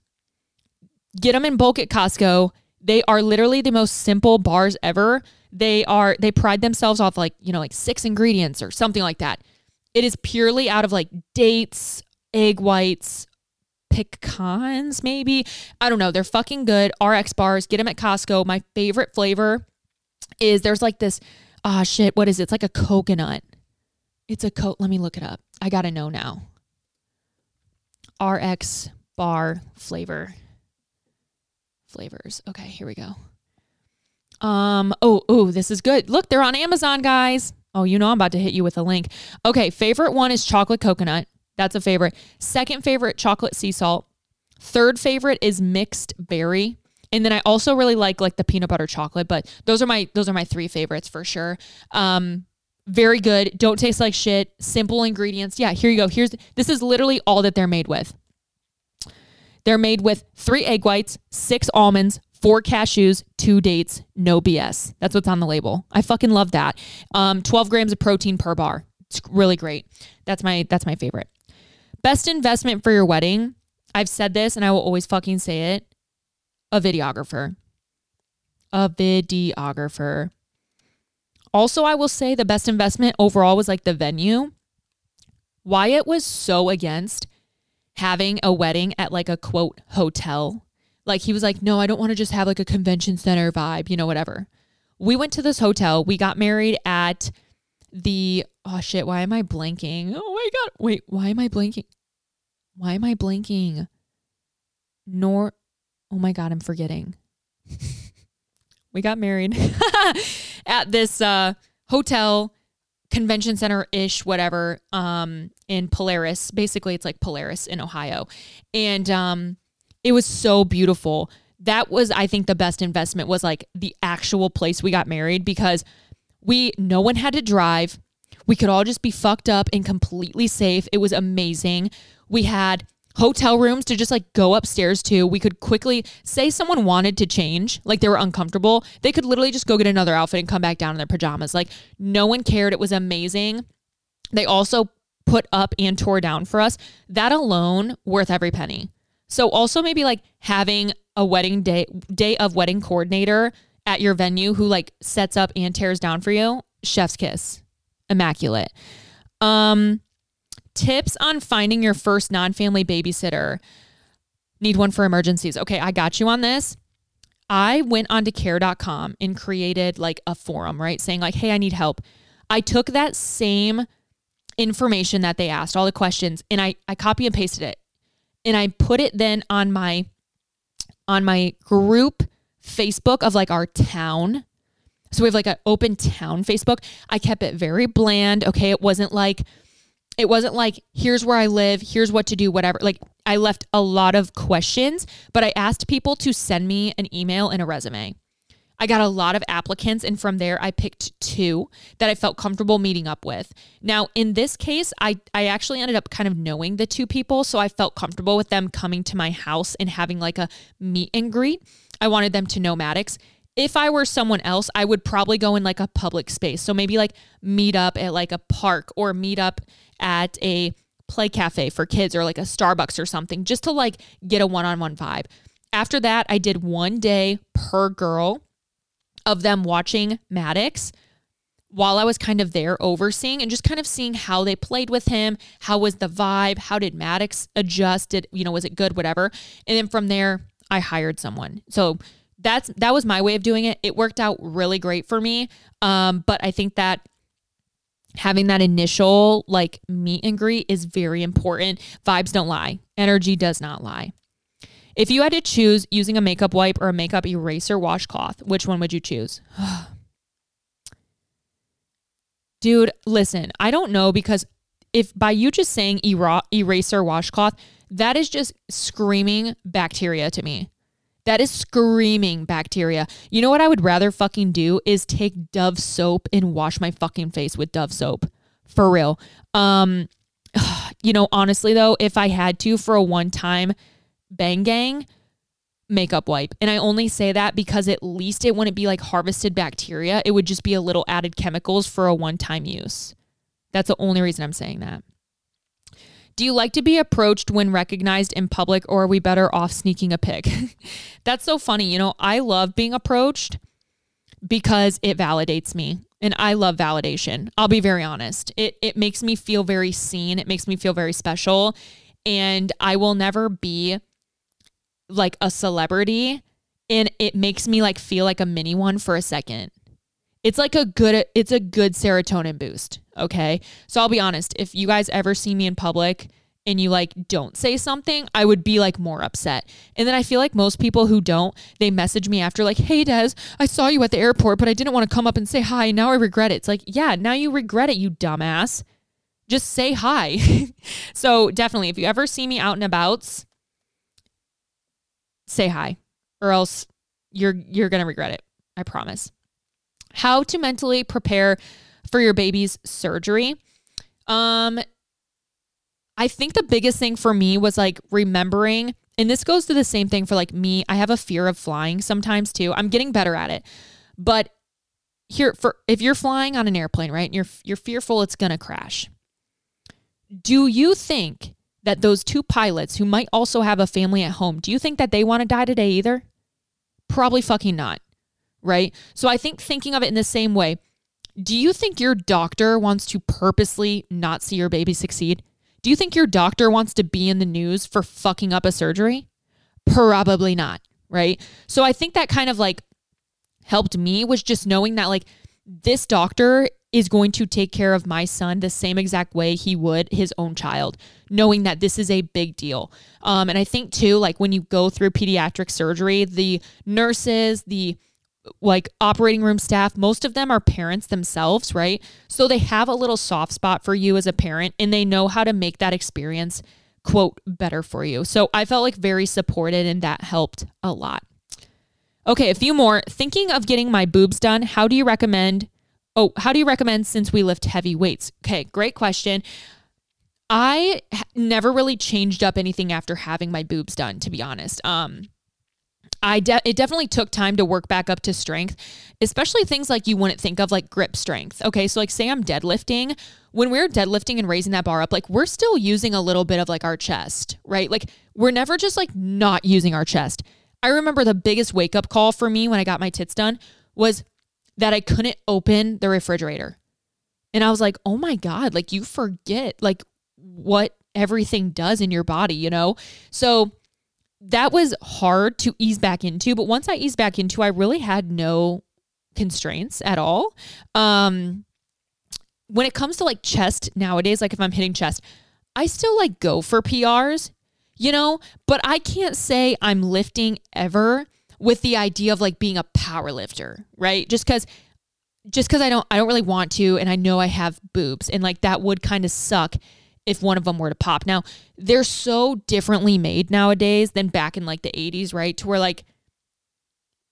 Get them in bulk at Costco. They are literally the most simple bars ever. They are they pride themselves off like, you know, like six ingredients or something like that. It is purely out of like dates, egg whites, pecans maybe. I don't know. They're fucking good. RX bars. Get them at Costco. My favorite flavor is there's like this ah oh shit, what is it? It's like a coconut. It's a coat. Let me look it up. I got to know now. RX bar flavor. Flavors. Okay, here we go. Um, oh, oh, this is good. Look, they're on Amazon, guys. Oh, you know I'm about to hit you with a link. Okay, favorite one is chocolate coconut. That's a favorite. Second favorite, chocolate sea salt. Third favorite is mixed berry. And then I also really like like the peanut butter chocolate, but those are my those are my three favorites for sure. Um very good. Don't taste like shit. Simple ingredients. Yeah, here you go. Here's this is literally all that they're made with. They're made with three egg whites, six almonds, four cashews, two dates, no BS. That's what's on the label. I fucking love that. Um, 12 grams of protein per bar. It's really great. That's my that's my favorite. Best investment for your wedding. I've said this and I will always fucking say it. A videographer. A videographer. Also, I will say the best investment overall was like the venue. Wyatt was so against having a wedding at like a quote hotel. Like he was like, no, I don't want to just have like a convention center vibe, you know, whatever. We went to this hotel. We got married at the oh shit, why am I blanking? Oh my god. Wait, why am I blanking? Why am I blanking? Nor oh my god, I'm forgetting. we got married at this uh, hotel convention center ish whatever um in Polaris. Basically it's like Polaris in Ohio. And um it was so beautiful. That was I think the best investment was like the actual place we got married because we no one had to drive. We could all just be fucked up and completely safe. It was amazing. We had hotel rooms to just like go upstairs to. We could quickly say someone wanted to change, like they were uncomfortable. They could literally just go get another outfit and come back down in their pajamas. Like no one cared. It was amazing. They also put up and tore down for us. That alone worth every penny. So also maybe like having a wedding day day of wedding coordinator at your venue who like sets up and tears down for you. Chef's kiss. Immaculate. Um tips on finding your first non-family babysitter. Need one for emergencies. Okay, I got you on this. I went onto care.com and created like a forum, right? Saying like, "Hey, I need help." I took that same information that they asked, all the questions, and I I copy and pasted it. And I put it then on my on my group Facebook of like our town. So we have like an open town Facebook. I kept it very bland. Okay. It wasn't like, it wasn't like, here's where I live, here's what to do, whatever. Like I left a lot of questions, but I asked people to send me an email and a resume. I got a lot of applicants, and from there, I picked two that I felt comfortable meeting up with. Now, in this case, I, I actually ended up kind of knowing the two people, so I felt comfortable with them coming to my house and having like a meet and greet. I wanted them to know Maddox. If I were someone else, I would probably go in like a public space. So maybe like meet up at like a park or meet up at a play cafe for kids or like a Starbucks or something just to like get a one on one vibe. After that, I did one day per girl of them watching Maddox while I was kind of there overseeing and just kind of seeing how they played with him, how was the vibe, how did Maddox adjust, did you know was it good, whatever. And then from there, I hired someone. So that's that was my way of doing it. It worked out really great for me. Um, but I think that having that initial like meet and greet is very important. Vibes don't lie. Energy does not lie. If you had to choose using a makeup wipe or a makeup eraser washcloth, which one would you choose? Dude, listen, I don't know because if by you just saying era- eraser washcloth, that is just screaming bacteria to me. That is screaming bacteria. You know what I would rather fucking do is take Dove soap and wash my fucking face with Dove soap. For real. Um you know, honestly though, if I had to for a one time Bang Gang makeup wipe. And I only say that because at least it wouldn't be like harvested bacteria. It would just be a little added chemicals for a one time use. That's the only reason I'm saying that. Do you like to be approached when recognized in public or are we better off sneaking a pic? That's so funny. You know, I love being approached because it validates me and I love validation. I'll be very honest. It it makes me feel very seen. It makes me feel very special and I will never be like a celebrity and it makes me like feel like a mini one for a second. It's like a good it's a good serotonin boost, okay? So I'll be honest, if you guys ever see me in public and you like don't say something, I would be like more upset. And then I feel like most people who don't, they message me after like, "Hey Des, I saw you at the airport, but I didn't want to come up and say hi. Now I regret it." It's like, "Yeah, now you regret it, you dumbass." Just say hi. so, definitely if you ever see me out and abouts, say hi or else you're you're to regret it. I promise. How to mentally prepare for your baby's surgery. Um I think the biggest thing for me was like remembering and this goes to the same thing for like me. I have a fear of flying sometimes too. I'm getting better at it. But here for if you're flying on an airplane, right? And you're you're fearful it's going to crash. Do you think that those two pilots who might also have a family at home, do you think that they want to die today either? Probably fucking not. Right? So I think thinking of it in the same way, do you think your doctor wants to purposely not see your baby succeed? Do you think your doctor wants to be in the news for fucking up a surgery? Probably not, right? So I think that kind of like helped me was just knowing that like this doctor is going to take care of my son the same exact way he would his own child, knowing that this is a big deal. Um, and I think too, like when you go through pediatric surgery, the nurses, the like operating room staff, most of them are parents themselves, right? So they have a little soft spot for you as a parent and they know how to make that experience, quote, better for you. So I felt like very supported and that helped a lot. Okay, a few more. Thinking of getting my boobs done, how do you recommend Oh, how do you recommend since we lift heavy weights? Okay, great question. I never really changed up anything after having my boobs done, to be honest. Um, I de- it definitely took time to work back up to strength, especially things like you wouldn't think of like grip strength. Okay, so like say I'm deadlifting, when we're deadlifting and raising that bar up, like we're still using a little bit of like our chest, right? Like we're never just like not using our chest. I remember the biggest wake up call for me when I got my tits done was that I couldn't open the refrigerator. And I was like, "Oh my god, like you forget like what everything does in your body, you know?" So that was hard to ease back into, but once I eased back into, I really had no constraints at all. Um when it comes to like chest nowadays, like if I'm hitting chest, I still like go for PRs, you know, but I can't say I'm lifting ever with the idea of like being a power lifter, right? Just cuz just cuz I don't I don't really want to and I know I have boobs and like that would kind of suck if one of them were to pop. Now, they're so differently made nowadays than back in like the 80s, right? To where like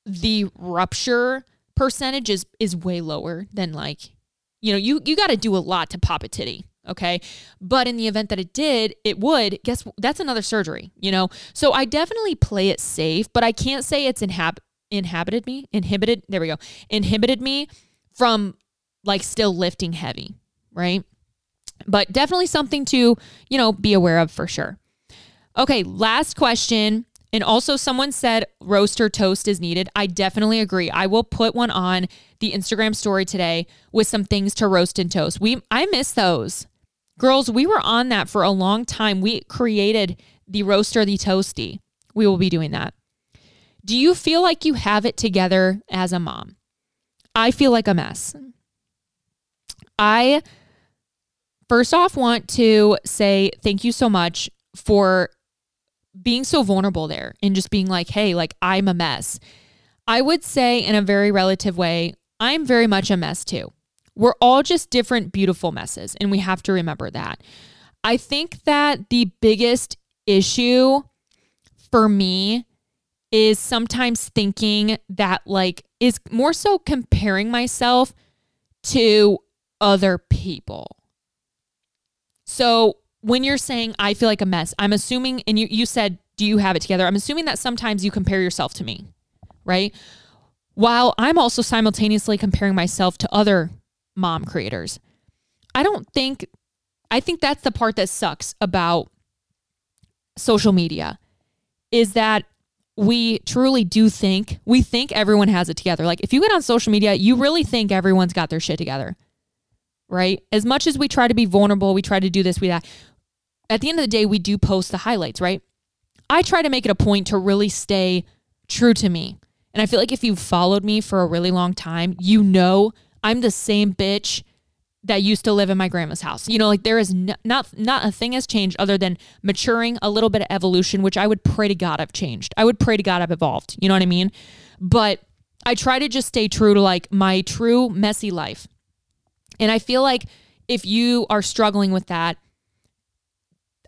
the rupture percentage is is way lower than like you know, you you got to do a lot to pop a titty, okay? But in the event that it did, it would, guess that's another surgery, you know? So I definitely play it safe, but I can't say it's inhab- inhabited me, inhibited, there we go. Inhibited me from like still lifting heavy, right? But definitely something to, you know, be aware of for sure. Okay, last question. And also, someone said roaster toast is needed. I definitely agree. I will put one on the Instagram story today with some things to roast and toast. We I miss those. Girls, we were on that for a long time. We created the roaster, the toasty. We will be doing that. Do you feel like you have it together as a mom? I feel like a mess. I first off want to say thank you so much for being so vulnerable there and just being like, hey, like I'm a mess. I would say, in a very relative way, I'm very much a mess too. We're all just different, beautiful messes, and we have to remember that. I think that the biggest issue for me is sometimes thinking that, like, is more so comparing myself to other people. So when you're saying I feel like a mess, I'm assuming, and you, you said, do you have it together? I'm assuming that sometimes you compare yourself to me, right? While I'm also simultaneously comparing myself to other mom creators. I don't think, I think that's the part that sucks about social media is that we truly do think, we think everyone has it together. Like if you get on social media, you really think everyone's got their shit together, right? As much as we try to be vulnerable, we try to do this, we that at the end of the day, we do post the highlights, right? I try to make it a point to really stay true to me. And I feel like if you've followed me for a really long time, you know I'm the same bitch that used to live in my grandma's house. You know, like there is not not, not a thing has changed other than maturing, a little bit of evolution, which I would pray to God I've changed. I would pray to God I've evolved. You know what I mean? But I try to just stay true to like my true messy life. And I feel like if you are struggling with that,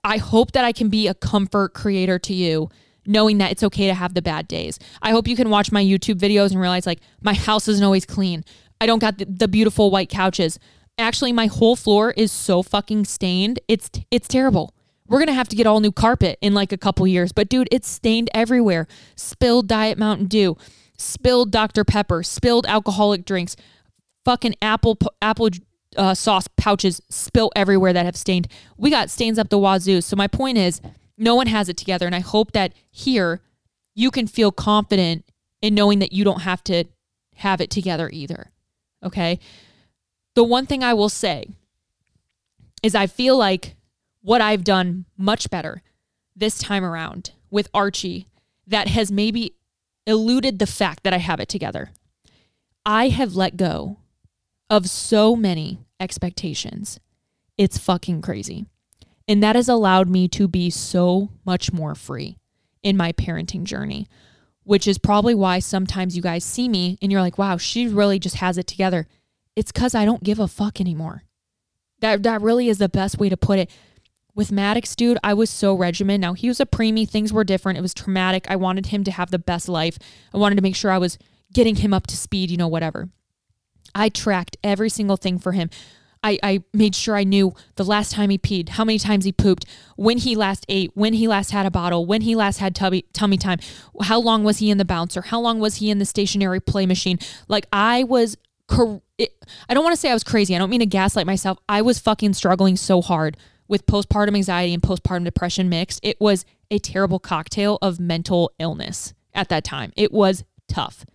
I hope that I can be a comfort creator to you, knowing that it's okay to have the bad days. I hope you can watch my YouTube videos and realize like my house isn't always clean. I don't got the, the beautiful white couches. Actually, my whole floor is so fucking stained. It's it's terrible. We're gonna have to get all new carpet in like a couple years. But dude, it's stained everywhere. Spilled Diet Mountain Dew, spilled Dr Pepper, spilled alcoholic drinks, fucking apple apple uh, sauce pouches spill everywhere that have stained. We got stains up the wazoo. So my point is, no one has it together, and I hope that here you can feel confident in knowing that you don't have to have it together either. Okay. The one thing I will say is I feel like what I've done much better this time around with Archie that has maybe eluded the fact that I have it together. I have let go of so many expectations. It's fucking crazy. And that has allowed me to be so much more free in my parenting journey, which is probably why sometimes you guys see me and you're like, wow, she really just has it together. It's because I don't give a fuck anymore. That, that really is the best way to put it. With Maddox, dude, I was so regimented. Now, he was a preemie. Things were different. It was traumatic. I wanted him to have the best life. I wanted to make sure I was getting him up to speed, you know, whatever. I tracked every single thing for him. I, I made sure I knew the last time he peed, how many times he pooped, when he last ate, when he last had a bottle, when he last had tummy, tummy time, how long was he in the bouncer, how long was he in the stationary play machine. Like I was, I don't want to say I was crazy. I don't mean to gaslight myself. I was fucking struggling so hard with postpartum anxiety and postpartum depression mixed. It was a terrible cocktail of mental illness at that time. It was tough.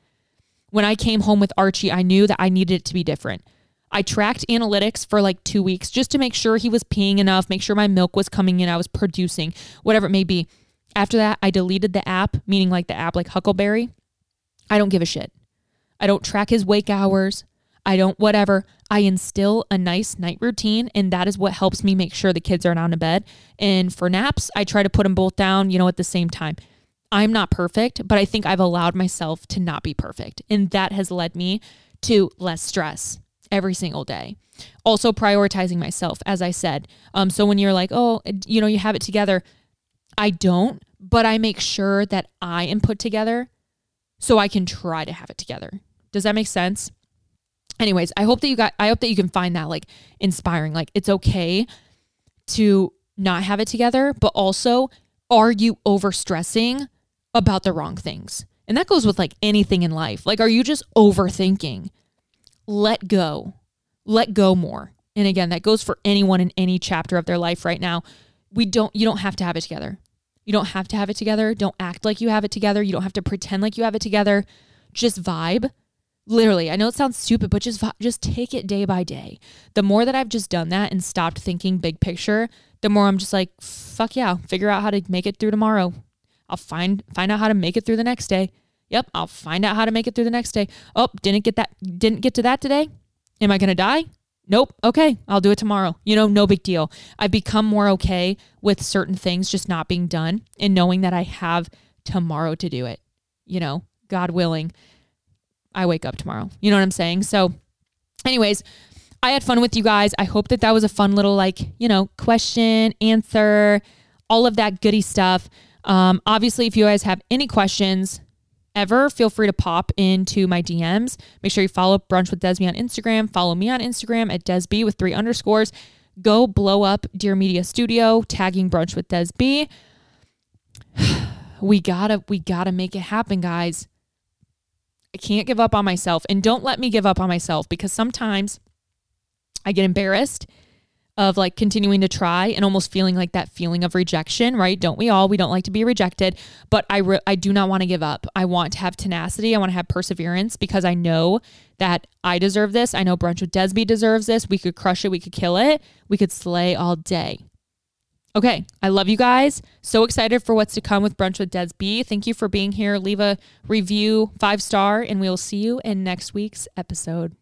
When I came home with Archie, I knew that I needed it to be different. I tracked analytics for like two weeks just to make sure he was peeing enough, make sure my milk was coming in, I was producing, whatever it may be. After that, I deleted the app, meaning like the app like Huckleberry. I don't give a shit. I don't track his wake hours. I don't, whatever. I instill a nice night routine, and that is what helps me make sure the kids are down to bed. And for naps, I try to put them both down, you know, at the same time. I'm not perfect, but I think I've allowed myself to not be perfect. And that has led me to less stress every single day. Also, prioritizing myself, as I said. Um, so when you're like, oh, you know, you have it together, I don't, but I make sure that I am put together so I can try to have it together. Does that make sense? Anyways, I hope that you got, I hope that you can find that like inspiring. Like, it's okay to not have it together, but also, are you overstressing about the wrong things. And that goes with like anything in life. Like, are you just overthinking? Let go. Let go more. And again, that goes for anyone in any chapter of their life right now. We don't, you don't have to have it together. You don't have to have it together. Don't act like you have it together. You don't have to pretend like you have it together. Just vibe. Literally, I know it sounds stupid, but just just take it day by day. The more that I've just done that and stopped thinking big picture, the more I'm just like, fuck yeah, figure out how to make it through tomorrow. I'll find find out how to make it through the next day. Yep, I'll find out how to make it through the next day. Oh, didn't get that didn't get to that today? Am I going to die? Nope. Okay, I'll do it tomorrow. You know, no big deal. I've become more okay with certain things just not being done and knowing that I have tomorrow to do it. You know, God willing, I wake up tomorrow. You know what I'm saying? So, anyways, I had fun with you guys. I hope that that was a fun little, like, you know, question, answer, all of that goody stuff. Um, obviously, if you guys have any questions ever, feel free to pop into my DMs. Make sure you follow Brunch with Desby on Instagram. Follow me on Instagram at Desby with three underscores. Go blow up Dear Media Studio, tagging Brunch with Desby. we gotta, we gotta make it happen, guys. I can't give up on myself. And don't let me give up on myself because sometimes I get embarrassed of like continuing to try and almost feeling like that feeling of rejection, right? Don't we all? We don't like to be rejected, but I re- I do not want to give up. I want to have tenacity. I want to have perseverance because I know that I deserve this. I know Brunch with Desby deserves this. We could crush it. We could kill it. We could slay all day. Okay, I love you guys. So excited for what's to come with Brunch with Desby. Thank you for being here. Leave a review, five star, and we will see you in next week's episode.